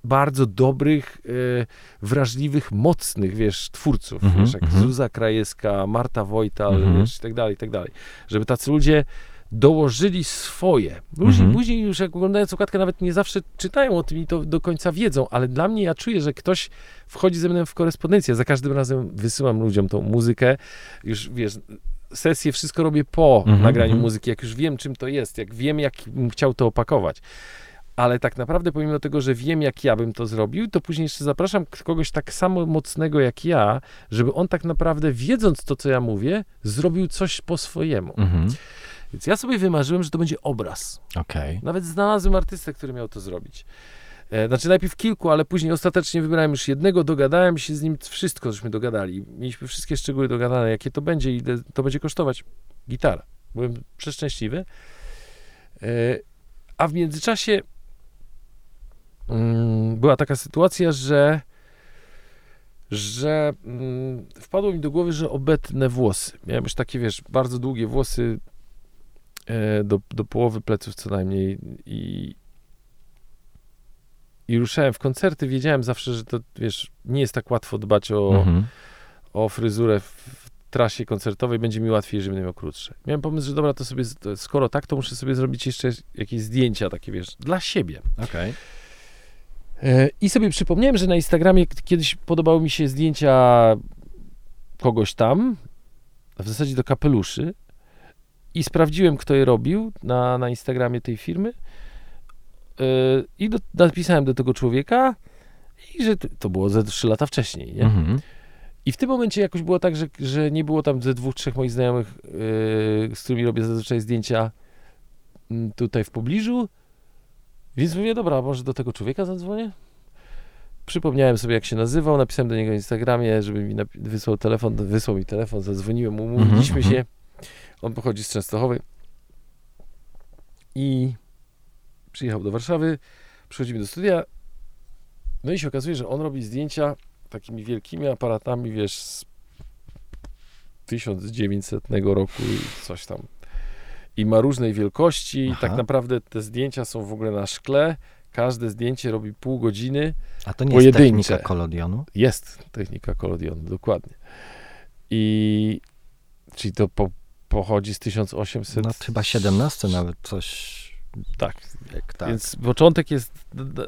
bardzo dobrych, e, wrażliwych, mocnych, wiesz, twórców, Mhm, wiesz, jak mhm. Zuza Krajewska, Marta Wojtal, Mhm. wiesz, i tak dalej, i tak dalej. Żeby tacy ludzie dołożyli swoje. Później, Mhm. później już jak oglądając okładkę nawet nie zawsze czytają o tym i to do końca wiedzą, ale dla mnie ja czuję, że ktoś wchodzi ze mną w korespondencję. Za każdym razem wysyłam ludziom tą muzykę. Już wiesz, sesję wszystko robię po Mhm, nagraniu mhm. muzyki, jak już wiem czym to jest, jak wiem jak bym chciał to opakować. Ale tak naprawdę, pomimo tego, że wiem, jak ja bym to zrobił, to później jeszcze zapraszam kogoś tak samo mocnego jak ja, żeby on tak naprawdę, wiedząc to, co ja mówię, zrobił coś po swojemu. Mhm. Więc ja sobie wymarzyłem, że to będzie obraz. Okej. Nawet znalazłem artystę, który miał to zrobić. E, Znaczy najpierw kilku, ale później ostatecznie wybrałem już jednego, dogadałem się z nim, wszystko żeśmy dogadali. Mieliśmy wszystkie szczegóły dogadane, jakie to będzie i ile to będzie kosztować. Gitara. Byłem przeszczęśliwy. E, A w międzyczasie była taka sytuacja, że że mm, wpadło mi do głowy, że obetnę włosy. Miałem już takie, wiesz, bardzo długie włosy e, do, do połowy pleców co najmniej i, i ruszałem w koncerty, wiedziałem zawsze, że to, wiesz, nie jest tak łatwo dbać o, Mhm. o fryzurę w, trasie koncertowej, będzie mi łatwiej, żebym miał krótsze. Miałem pomysł, że dobra, to sobie, skoro tak, to muszę sobie zrobić jeszcze jakieś zdjęcia takie, wiesz, dla siebie. Okej. E, I sobie przypomniałem, że na Instagramie kiedyś podobały mi się zdjęcia kogoś tam, w zasadzie do kapeluszy, i sprawdziłem, kto je robił na, na Instagramie tej firmy. E, I do, napisałem do tego człowieka, i że to było ze 3 lata wcześniej. Nie? Mhm. I w tym momencie jakoś było tak, że, że nie było tam ze dwóch, trzech moich znajomych, yy, z którymi robię zazwyczaj zdjęcia tutaj w pobliżu. Więc mówię, dobra, może do tego człowieka zadzwonię? Przypomniałem sobie, jak się nazywał, napisałem do niego na Instagramie, żeby mi wysłał telefon, wysłał mi telefon, zadzwoniłem, umówiliśmy Mhm, się. On pochodzi z Częstochowy. I przyjechał do Warszawy, przychodzimy do studia, no i się okazuje, że on robi zdjęcia takimi wielkimi aparatami, wiesz, z 1900 roku i coś tam. I ma różnej wielkości i Aha. tak naprawdę te zdjęcia są w ogóle na szkle. Każde zdjęcie robi pół godziny. A to nie Pojedyncze. jest technika kolodionu? Jest technika kolodionu, dokładnie. I czyli to po, pochodzi z 1800. No chyba 17 nawet coś. Tak, Jak tak. Więc początek jest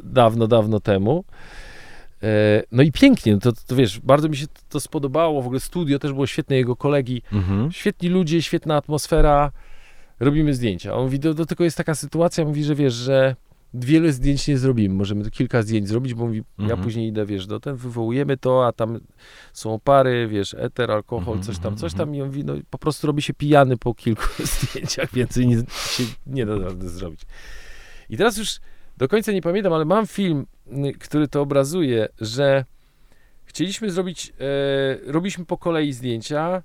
dawno, dawno temu. E, No i pięknie, no to, to wiesz, bardzo mi się to spodobało. W ogóle studio też było świetne, jego kolegi. Mhm. Świetni ludzie, świetna atmosfera. Robimy zdjęcia. On mówi, do, do tylko jest taka sytuacja, mówi, że wiesz, że wiele zdjęć nie zrobimy. Możemy tu kilka zdjęć zrobić, bo mówi, ja Mhm. później idę, wiesz, do ten, wywołujemy to, a tam są opary, wiesz, eter, alkohol, Mhm, coś tam, mhm, coś mhm. tam. I on mówi, no po prostu robi się pijany po kilku zdjęciach, więcej nie, się nie da zrobić. I teraz już do końca nie pamiętam, ale mam film, y, który to obrazuje, że chcieliśmy zrobić, e, robiliśmy po kolei zdjęcia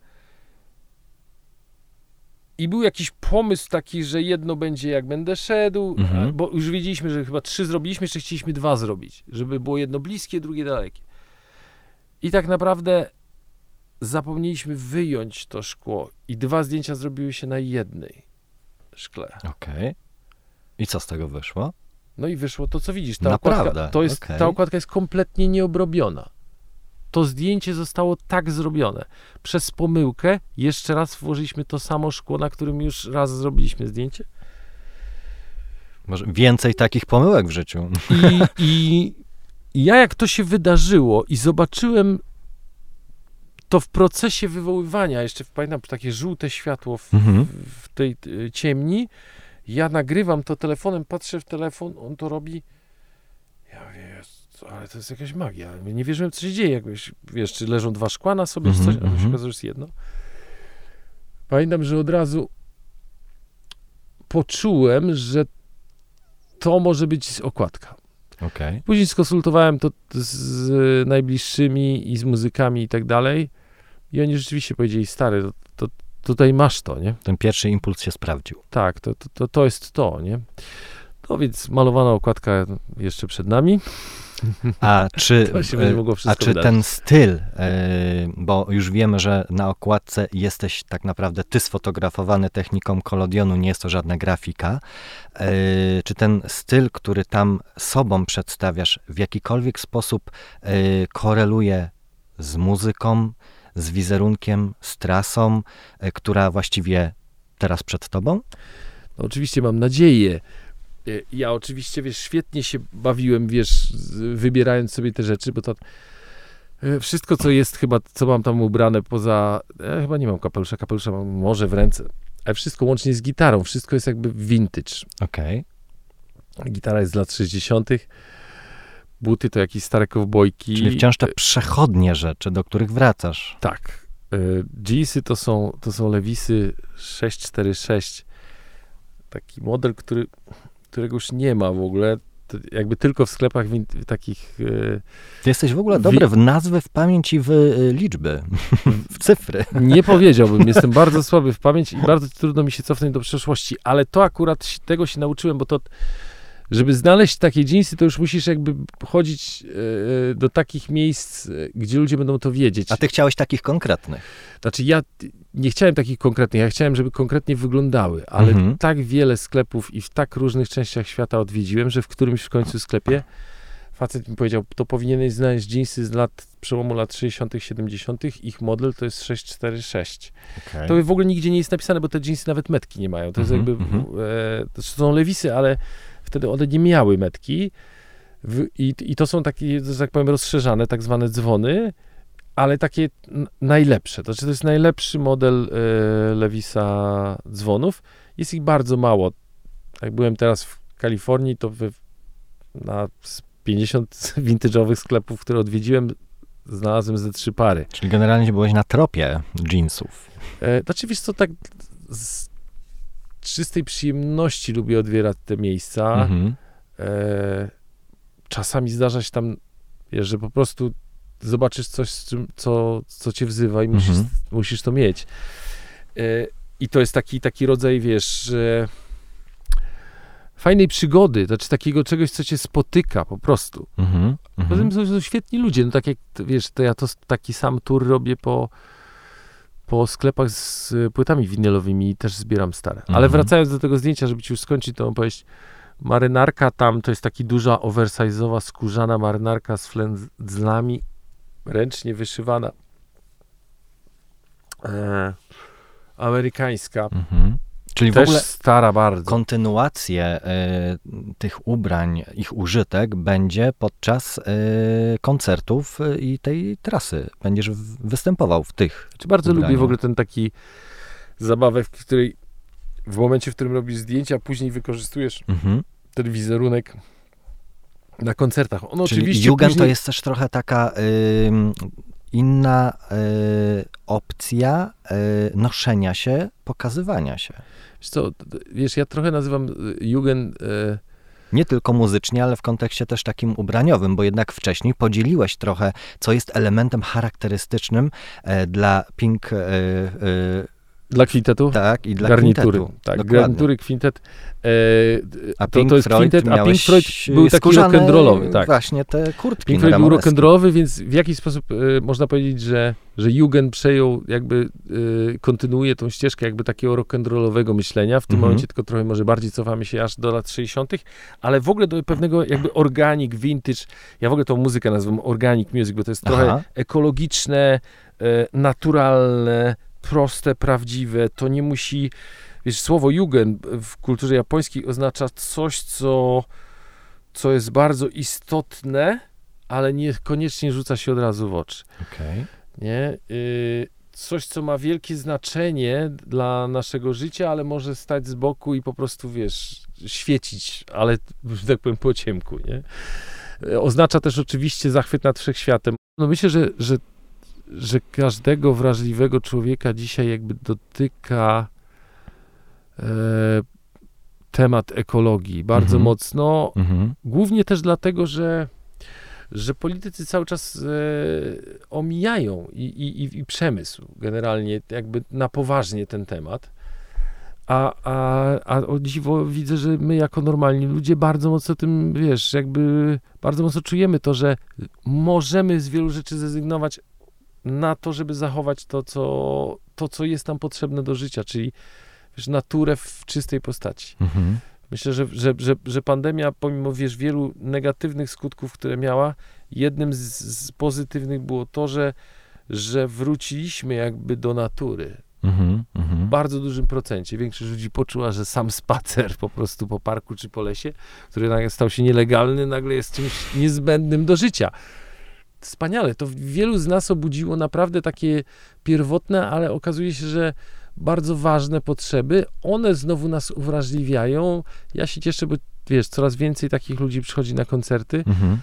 i był jakiś pomysł taki, że jedno będzie jak będę szedł, Mhm. bo już wiedzieliśmy, że chyba trzy zrobiliśmy, jeszcze chcieliśmy dwa zrobić, żeby było jedno bliskie, drugie dalekie. I tak naprawdę zapomnieliśmy wyjąć to szkło i dwa zdjęcia zrobiły się na jednej szkle. Okej. I co z tego wyszło? No i wyszło to, co widzisz. Ta Naprawdę? okładka, to jest, Okej. ta okładka jest kompletnie nieobrobiona. To zdjęcie zostało tak zrobione. Przez pomyłkę jeszcze raz włożyliśmy to samo szkło, na którym już raz zrobiliśmy zdjęcie. Może więcej takich pomyłek w życiu. I, i, i ja jak to się wydarzyło i zobaczyłem to w procesie wywoływania, jeszcze pamiętam takie żółte światło w, Mhm. w tej y, ciemni, ja nagrywam to telefonem, patrzę w telefon, on to robi. Ja "Jezu, ale to jest jakaś magia. Nie wierzyłem, co się dzieje. Jakbyś, wiesz, czy leżą dwa szkła na sobie, czy Mhm, coś, a to się że jest jedno. Pamiętam, że od razu poczułem, że to może być okładka. Okej. Później skonsultowałem to z najbliższymi i z muzykami i tak dalej. I oni rzeczywiście powiedzieli, stary, to, to tutaj masz to, nie? Ten pierwszy impuls się sprawdził. Tak, to, to, to, to jest to, nie? No więc malowana okładka jeszcze przed nami. A czy, e, a czy ten styl, e, bo już wiemy, że na okładce jesteś tak naprawdę ty sfotografowany techniką kolodionu, nie jest to żadna grafika. E, Czy ten styl, który tam sobą przedstawiasz, w jakikolwiek sposób koreluje z muzyką, z wizerunkiem, z trasą, która właściwie teraz przed tobą? No, oczywiście mam nadzieję. E, Ja oczywiście, wiesz, świetnie się bawiłem, wiesz, wybierając sobie te rzeczy, bo to e, wszystko, co jest chyba, co mam tam ubrane poza, ja chyba nie mam kapelusza, kapelusza mam może w ręce, ale wszystko łącznie z gitarą, wszystko jest jakby vintage. Okej. Gitara jest z lat 60., buty to jakieś stare kowbojki. Czyli wciąż te przechodnie rzeczy, do których wracasz. Tak. Y, Jeansy to są, to są Lewisy 646. Taki model, który, którego już nie ma w ogóle. To jakby tylko w sklepach win- takich. y, Ty jesteś w ogóle dobry w nazwy, w pamięć i w y, liczby, w cyfry. Nie powiedziałbym, jestem bardzo słaby w pamięć i bardzo trudno mi się cofnąć do przeszłości, ale to akurat tego się nauczyłem, bo to. Żeby znaleźć takie jeansy, to już musisz jakby chodzić y, do takich miejsc, y, gdzie ludzie będą to wiedzieć. A ty chciałeś takich konkretnych. Znaczy ja nie chciałem takich konkretnych, ja chciałem, żeby konkretnie wyglądały, ale Mhm. tak wiele sklepów i w tak różnych częściach świata odwiedziłem, że w którymś w końcu sklepie facet mi powiedział, to powinieneś znaleźć jeansy z lat, przełomu lat 60 70 ich model to jest 646. Okay. To w ogóle nigdzie nie jest napisane, bo te jeansy nawet metki nie mają. To jest Mhm, jakby, mhm. e, to są lewisy, ale wtedy one nie miały metki w, i, i to są takie, że tak powiem, rozszerzane, tak zwane dzwony, ale takie najlepsze. To znaczy, to jest najlepszy model e, Lewisa dzwonów. Jest ich bardzo mało. Jak byłem teraz w Kalifornii, to wy, na z 50 vintage'owych sklepów, które odwiedziłem, znalazłem ze trzy pary. Czyli generalnie byłeś na tropie jeansów. E, znaczy, wiesz co, tak z czystej przyjemności lubię odbierać te miejsca. Mhm. E, czasami zdarza się tam, wiesz, że po prostu zobaczysz coś, czym, co, co cię wzywa i musisz, Mhm. musisz to mieć. E, I to jest taki, taki rodzaj, wiesz, że fajnej przygody, znaczy takiego czegoś, co cię spotyka po prostu. Mhm. Poza Mhm. tym są, są świetni ludzie, no tak jak, wiesz, to ja to taki sam tour robię po, po sklepach z y, płytami winylowymi i też zbieram stare. Ale Mhm. wracając do tego zdjęcia, żeby ci już skończyć, to mam powiedzieć, marynarka tam to jest taki duża, oversize'owa, skórzana marynarka z flędzlami, ręcznie wyszywana, e, amerykańska, Mhm. Czyli w też ogóle stara bardzo. kontynuację y, tych ubrań, ich użytek będzie podczas y, koncertów y, i tej trasy. Będziesz w, występował w tych. Czy bardzo ubraniu. lubię w ogóle ten taki zabawę, w której w momencie, w którym robisz zdjęcia, później wykorzystujesz Mhm. ten wizerunek na koncertach. On Czyli oczywiście Jugend później... to jest też trochę taka ym, inna y, opcja y, noszenia się, pokazywania się. Wiesz, co, wiesz, ja trochę nazywam y, Jugend e, Nie tylko muzycznie, ale w kontekście też takim ubraniowym, bo jednak wcześniej podzieliłeś trochę, co jest elementem charakterystycznym e, dla Pink... Dla kwintetu? Tak, i dla garnitury. kwintetu. Tak, Dokładnie. garnitury, kwintet. E, A to, Pink to jest Floyd kwintet, a Pink Floyd był taki rock'n'rollowy. Tak. Właśnie te kurtki Pink Floyd był rock'n'rollowy, więc w jakiś sposób e, można powiedzieć, że, że Jugend przejął, jakby e, kontynuuje tą ścieżkę jakby takiego rock'n'rollowego myślenia. W tym Mhm. momencie tylko trochę może bardziej cofamy się aż do lat 60., ale w ogóle do pewnego jakby organic, vintage. Ja w ogóle tą muzykę nazywam organic music, bo to jest trochę Aha. ekologiczne, e, naturalne, proste, prawdziwe. To nie musi. Wiesz, słowo Jugend w kulturze japońskiej oznacza coś, co, co jest bardzo istotne, ale niekoniecznie rzuca się od razu w oczy. Okej. Nie? Y, coś, co ma wielkie znaczenie dla naszego życia, ale może stać z boku i po prostu, wiesz, świecić, ale, że tak powiem, po ciemku, nie? Y, Oznacza też oczywiście zachwyt nad wszechświatem. No myślę, że, że, że każdego wrażliwego człowieka dzisiaj jakby dotyka e, temat ekologii bardzo Mhm. mocno, Mhm. Głównie też dlatego, że, że politycy cały czas e, omijają i, i, i, przemysł generalnie jakby na poważnie ten temat. A, a, a o dziwo widzę, że my jako normalni ludzie bardzo mocno tym, wiesz, jakby bardzo mocno czujemy to, że możemy z wielu rzeczy zrezygnować na to, żeby zachować to, co, to, co jest nam potrzebne do życia, czyli wiesz, naturę w czystej postaci. Mhm. Myślę, że, że, że, że pandemia, pomimo wiesz, wielu negatywnych skutków, które miała, jednym z, z pozytywnych było to, że, że wróciliśmy jakby do natury. Mhm. W Mhm. bardzo dużym procencie. Większość ludzi poczuła, że sam spacer po prostu po parku czy po lesie, który nagle stał się nielegalny, nagle jest czymś niezbędnym do życia. Wspaniale. To wielu z nas obudziło naprawdę takie pierwotne, ale okazuje się, że bardzo ważne potrzeby. One znowu nas uwrażliwiają. Ja się cieszę, bo wiesz, coraz więcej takich ludzi przychodzi na koncerty Mhm.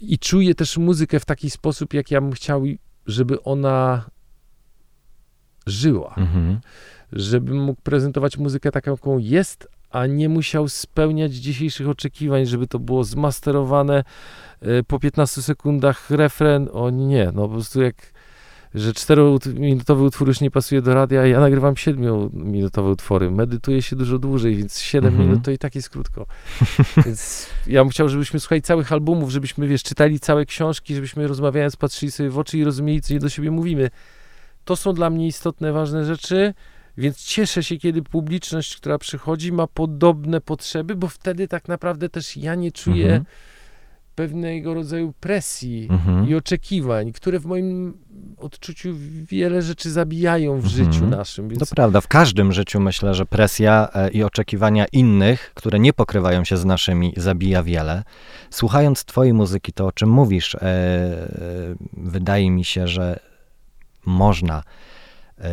i czuję też muzykę w taki sposób, jak ja bym chciał, żeby ona żyła. Mhm. Żebym mógł prezentować muzykę taką, jaką jest, a nie musiał spełniać dzisiejszych oczekiwań, żeby to było zmasterowane e, po 15 sekundach refren. O nie, no po prostu jak że 4-minutowy utwór już nie pasuje do radia, ja nagrywam 7-minutowe utwory. Medytuję się dużo dłużej, więc 7 Mhm. minut to i tak jest krótko. więc ja bym chciał, żebyśmy słuchali całych albumów, żebyśmy, wiesz, czytali całe książki, żebyśmy rozmawiając patrzyli sobie w oczy i rozumieli, co nie do siebie mówimy. To są dla mnie istotne, ważne rzeczy, więc cieszę się, kiedy publiczność, która przychodzi, ma podobne potrzeby, bo wtedy tak naprawdę też ja nie czuję Mhm. pewnego rodzaju presji Mhm. i oczekiwań, które w moim odczuciu wiele rzeczy zabijają w Mhm. życiu naszym. Więc To prawda, w każdym życiu myślę, że presja e, i oczekiwania innych, które nie pokrywają się z naszymi, zabija wiele. Słuchając Twojej muzyki, to o czym mówisz, e, e, wydaje mi się, że można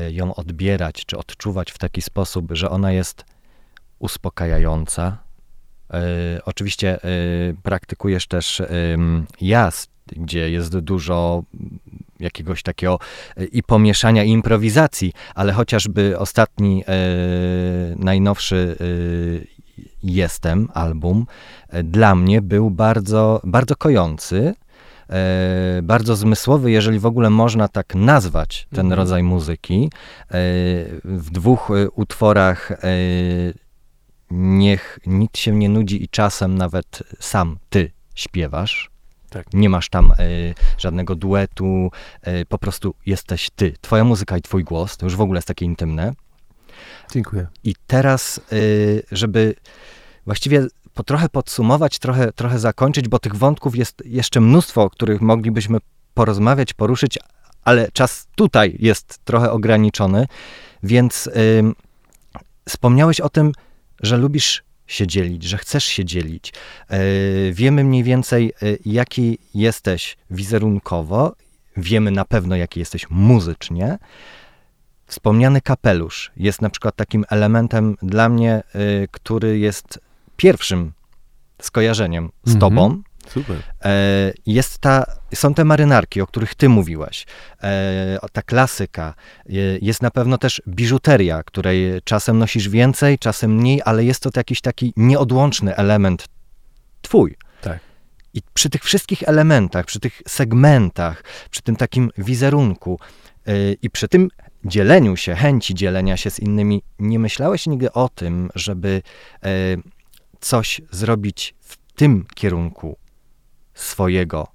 ją odbierać czy odczuwać w taki sposób, że ona jest uspokajająca. E, Oczywiście e, praktykujesz też em, jazz, gdzie jest dużo jakiegoś takiego e, i pomieszania, i improwizacji, ale chociażby ostatni, e, najnowszy e, Jestem album, e, dla mnie był bardzo, bardzo kojący, e, bardzo zmysłowy, jeżeli w ogóle można tak nazwać ten Mhm. rodzaj muzyki. E, w dwóch e, utworach e, Niech nic się nie nudzi i czasem nawet sam ty śpiewasz. Tak. Nie masz tam e, żadnego duetu, e, po prostu jesteś ty. Twoja muzyka i twój głos, to już w ogóle jest takie intymne. Dziękuję. I teraz, y, żeby właściwie po trochę podsumować, trochę, trochę zakończyć, bo tych wątków jest jeszcze mnóstwo, o których moglibyśmy porozmawiać, poruszyć, ale czas tutaj jest trochę ograniczony, więc ym, wspomniałeś o tym, że lubisz się dzielić, że chcesz się dzielić. Y, wiemy mniej więcej, y, jaki jesteś wizerunkowo, wiemy na pewno, jaki jesteś muzycznie. Wspomniany kapelusz jest na przykład takim elementem dla mnie, y, który jest pierwszym skojarzeniem z Mhm. tobą. Super. E, jest ta, są te marynarki, o których ty mówiłeś. E, ta klasyka. E, jest na pewno też biżuteria, której czasem nosisz więcej, czasem mniej, ale jest to jakiś taki nieodłączny element twój. Tak. I przy tych wszystkich elementach, przy tych segmentach, przy tym takim wizerunku i przy tym dzieleniu się, chęci dzielenia się z innymi, nie myślałeś nigdy o tym, żeby coś zrobić w tym kierunku swojego,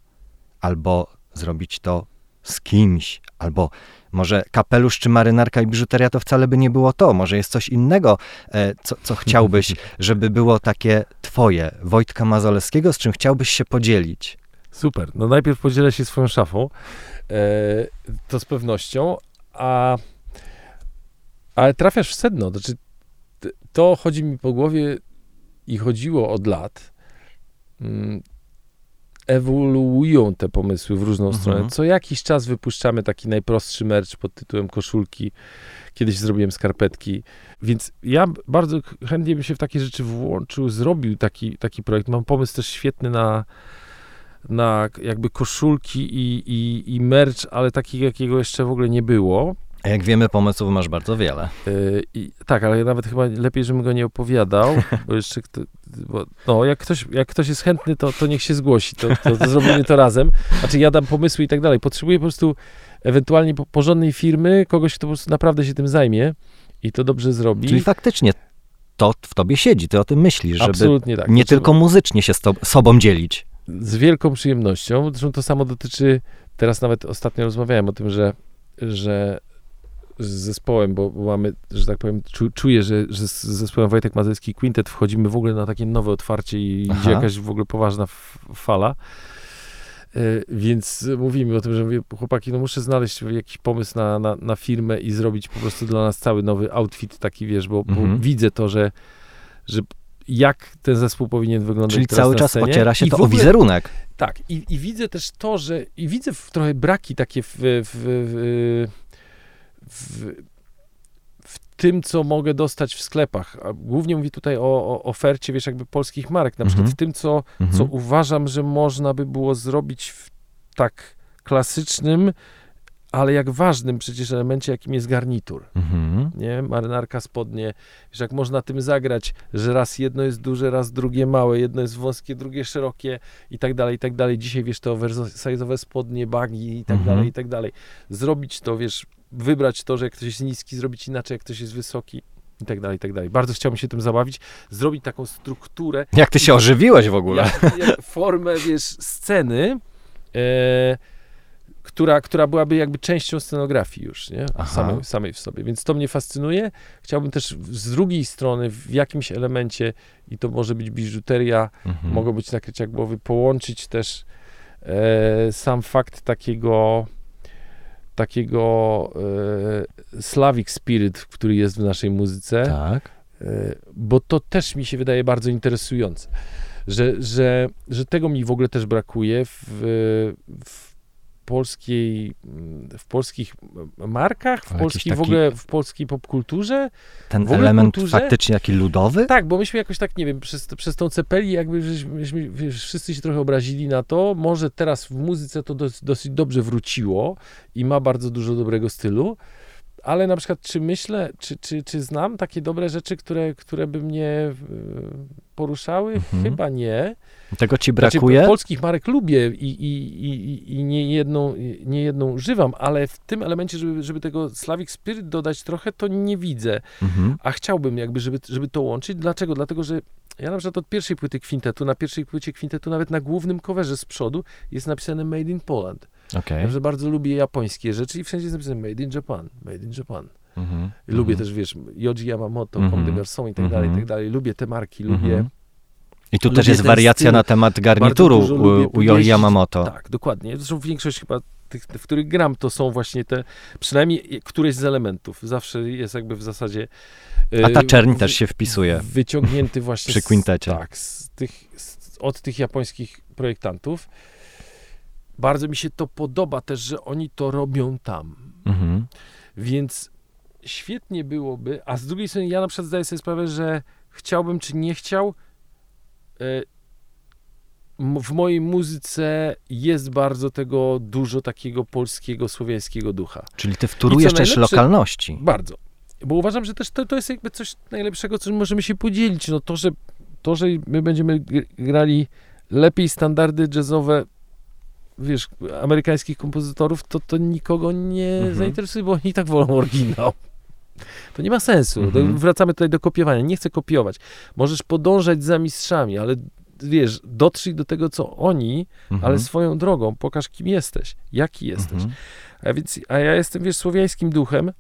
albo zrobić to z kimś, albo może kapelusz czy marynarka i biżuteria to wcale by nie było to. Może jest coś innego, e, co, co chciałbyś, żeby było takie twoje, Wojtka Mazolewskiego, z czym chciałbyś się podzielić. Super. No najpierw podzielę się swoją szafą. E, to z pewnością. A, ale trafiasz w sedno. Znaczy, to chodzi mi po głowie i chodziło od lat. Mm, ewoluują te pomysły w różną Mhm. stronę. Co jakiś czas wypuszczamy taki najprostszy merch pod tytułem koszulki. Kiedyś zrobiłem skarpetki. Więc ja bardzo ch- chętnie bym się w takie rzeczy włączył, zrobił taki, taki projekt. Mam pomysł też świetny na, na jakby koszulki i, i, i merch, ale takiego, jakiego jeszcze w ogóle nie było. Jak wiemy, pomysłów masz bardzo wiele. Yy, I, tak, ale nawet chyba lepiej, żebym go nie opowiadał, bo jeszcze kto, bo, no, jak ktoś, jak ktoś jest chętny, to, to niech się zgłosi, to, to, to zrobimy to razem. Znaczy ja dam pomysły i tak dalej. Potrzebuję po prostu ewentualnie po- porządnej firmy, kogoś, kto po prostu naprawdę się tym zajmie i to dobrze zrobi. Czyli faktycznie to w tobie siedzi, ty o tym myślisz, żeby Absolutnie tak. nie Znaczy, tylko muzycznie się z to, sobą dzielić. Z wielką przyjemnością. Zresztą to samo dotyczy, teraz nawet ostatnio rozmawiałem o tym, że, że z zespołem, bo mamy, że tak powiem, czu, czuję, że, że z zespołem Wojtek Mazecki Quintet wchodzimy w ogóle na takie nowe otwarcie i Aha. idzie jakaś w ogóle poważna fala. E, Więc mówimy o tym, że mówię, chłopaki, no muszę znaleźć jakiś pomysł na, na, na firmę i zrobić po prostu dla nas cały nowy outfit taki, wiesz, bo, Mhm. bo widzę to, że, że jak ten zespół powinien wyglądać Czyli cały czas ociera się I to w o ogóle- wizerunek. tak, i, i widzę też to, że i widzę w, trochę braki takie w, w, w, w, w tym, co mogę dostać w sklepach. A głównie mówię tutaj o, o ofercie, wiesz, jakby polskich marek, na przykład Mhm. w tym, co, co Mhm. uważam, że można by było zrobić w tak klasycznym, ale jak ważnym przecież elemencie, jakim jest garnitur Mhm. nie? Marynarka, spodnie, że jak można tym zagrać, że raz jedno jest duże, raz drugie małe, jedno jest wąskie, drugie szerokie i tak dalej, i tak dalej. Dzisiaj, wiesz, to oversize'owe spodnie, bagi i tak Mhm. dalej, i tak dalej. Zrobić to, wiesz, wybrać to, że jak ktoś jest niski, zrobić inaczej, jak ktoś jest wysoki i tak dalej, i tak dalej. Bardzo chciałbym się tym zabawić, zrobić taką strukturę, Jak ty się ożywiłeś w ogóle? jak, jak formę, wiesz, sceny, e, która, która byłaby jakby częścią scenografii już, nie? Samej, samej w sobie. Więc to mnie fascynuje. Chciałbym też z drugiej strony w jakimś elemencie, i to może być biżuteria, Mhm. mogą być nakrycia głowy, połączyć też e, sam fakt takiego takiego e, Slavic Spirit, który jest w naszej muzyce, Tak. E, bo to też mi się wydaje bardzo interesujące, że, że, że tego mi w ogóle też brakuje w, w polskiej, w polskich markach, w polskiej w taki- ogóle, w polskiej popkulturze. Ten W element kulturze? faktycznie taki ludowy? Tak, bo myśmy jakoś tak, nie wiem, przez, przez tą cepeli jakby żeśmy, wiesz, wszyscy się trochę obrazili na to. Może teraz w muzyce to dos, dosyć dobrze wróciło i ma bardzo dużo dobrego stylu, ale na przykład czy myślę, czy, czy, czy znam takie dobre rzeczy, które, które by mnie poruszały? Mhm. Chyba nie. Tego ci Znaczy, brakuje? polskich marek lubię i, i, i, i nie, jedną, nie jedną używam, ale w tym elemencie, żeby, żeby tego Slavic Spirit dodać trochę, to nie widzę. Mhm. A chciałbym jakby, żeby, żeby to łączyć. Dlaczego? Dlatego, że ja na przykład od pierwszej płyty kwintetu, na pierwszej płycie kwintetu, nawet na głównym coverze z przodu jest napisane Made in Poland. Okej. Ja że bardzo lubię japońskie rzeczy i wszędzie jest napisane Made in Japan, Made in Japan. Mhm. I Lubię Mhm. też, wiesz, Yoji Yamamoto, Mhm. Comme des Garçons i tak dalej, i Mhm. tak dalej. Lubię te marki, Mhm. lubię... I tu lubię też jest wariacja styl. na temat garnituru u, u jeździć. Yamamoto. Tak, dokładnie. Zresztą większość chyba tych, w których gram, to są właśnie te, przynajmniej któreś z elementów. Zawsze jest jakby w zasadzie... A ta y, czerń wy- też się wpisuje. Wyciągnięty właśnie Przy z- tak, z tych, z, od tych japońskich projektantów. Bardzo mi się to podoba też, że oni to robią tam. Mhm. Więc świetnie byłoby, a z drugiej strony ja na przykład zdaję sobie sprawę, że chciałbym czy nie chciał, m- w mojej muzyce jest bardzo tego, dużo takiego polskiego, słowiańskiego ducha. Czyli ty wtórujesz też lokalności. Bardzo. Bo uważam, że też to, to jest jakby coś najlepszego, co możemy się podzielić. No to, że to, że my będziemy grali lepiej standardy jazzowe, wiesz, amerykańskich kompozytorów, to to nikogo nie mhm. zainteresuje, bo oni tak wolą oryginał. To nie ma sensu. Mhm. Wracamy tutaj do kopiowania. Nie chcę kopiować. Możesz podążać za mistrzami, ale wiesz, dotrzyj do tego, co oni, mhm. ale swoją drogą. Pokaż, kim jesteś, jaki jesteś. Mhm. A, więc, a ja jestem, wiesz, słowiańskim duchem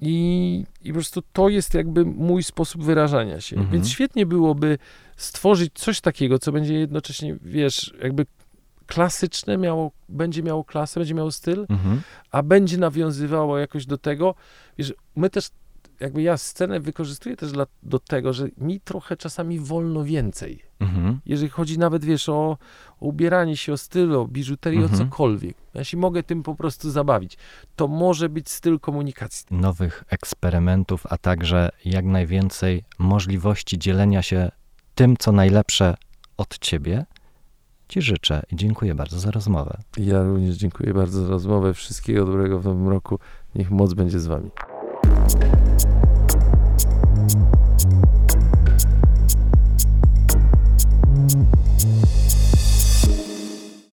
i, i po prostu to jest jakby mój sposób wyrażania się. Mhm. Więc świetnie byłoby stworzyć coś takiego, co będzie jednocześnie, wiesz, jakby klasyczne miało, będzie miało klasę, będzie miało styl, mhm. a będzie nawiązywało jakoś do tego. Wiesz, my też, jakby ja scenę wykorzystuję też dla, do tego, że mi trochę czasami wolno więcej. Mhm. Jeżeli chodzi nawet, wiesz, o, o, ubieranie się, o styl, o biżuterię, mhm. o cokolwiek. Jeśli mogę tym po prostu zabawić, to może być styl komunikacji. Nowych eksperymentów, a także jak najwięcej możliwości dzielenia się tym, co najlepsze od ciebie. Ci życzę i dziękuję bardzo za rozmowę. Ja również dziękuję bardzo za rozmowę. Wszystkiego dobrego w nowym roku. Niech moc będzie z Wami.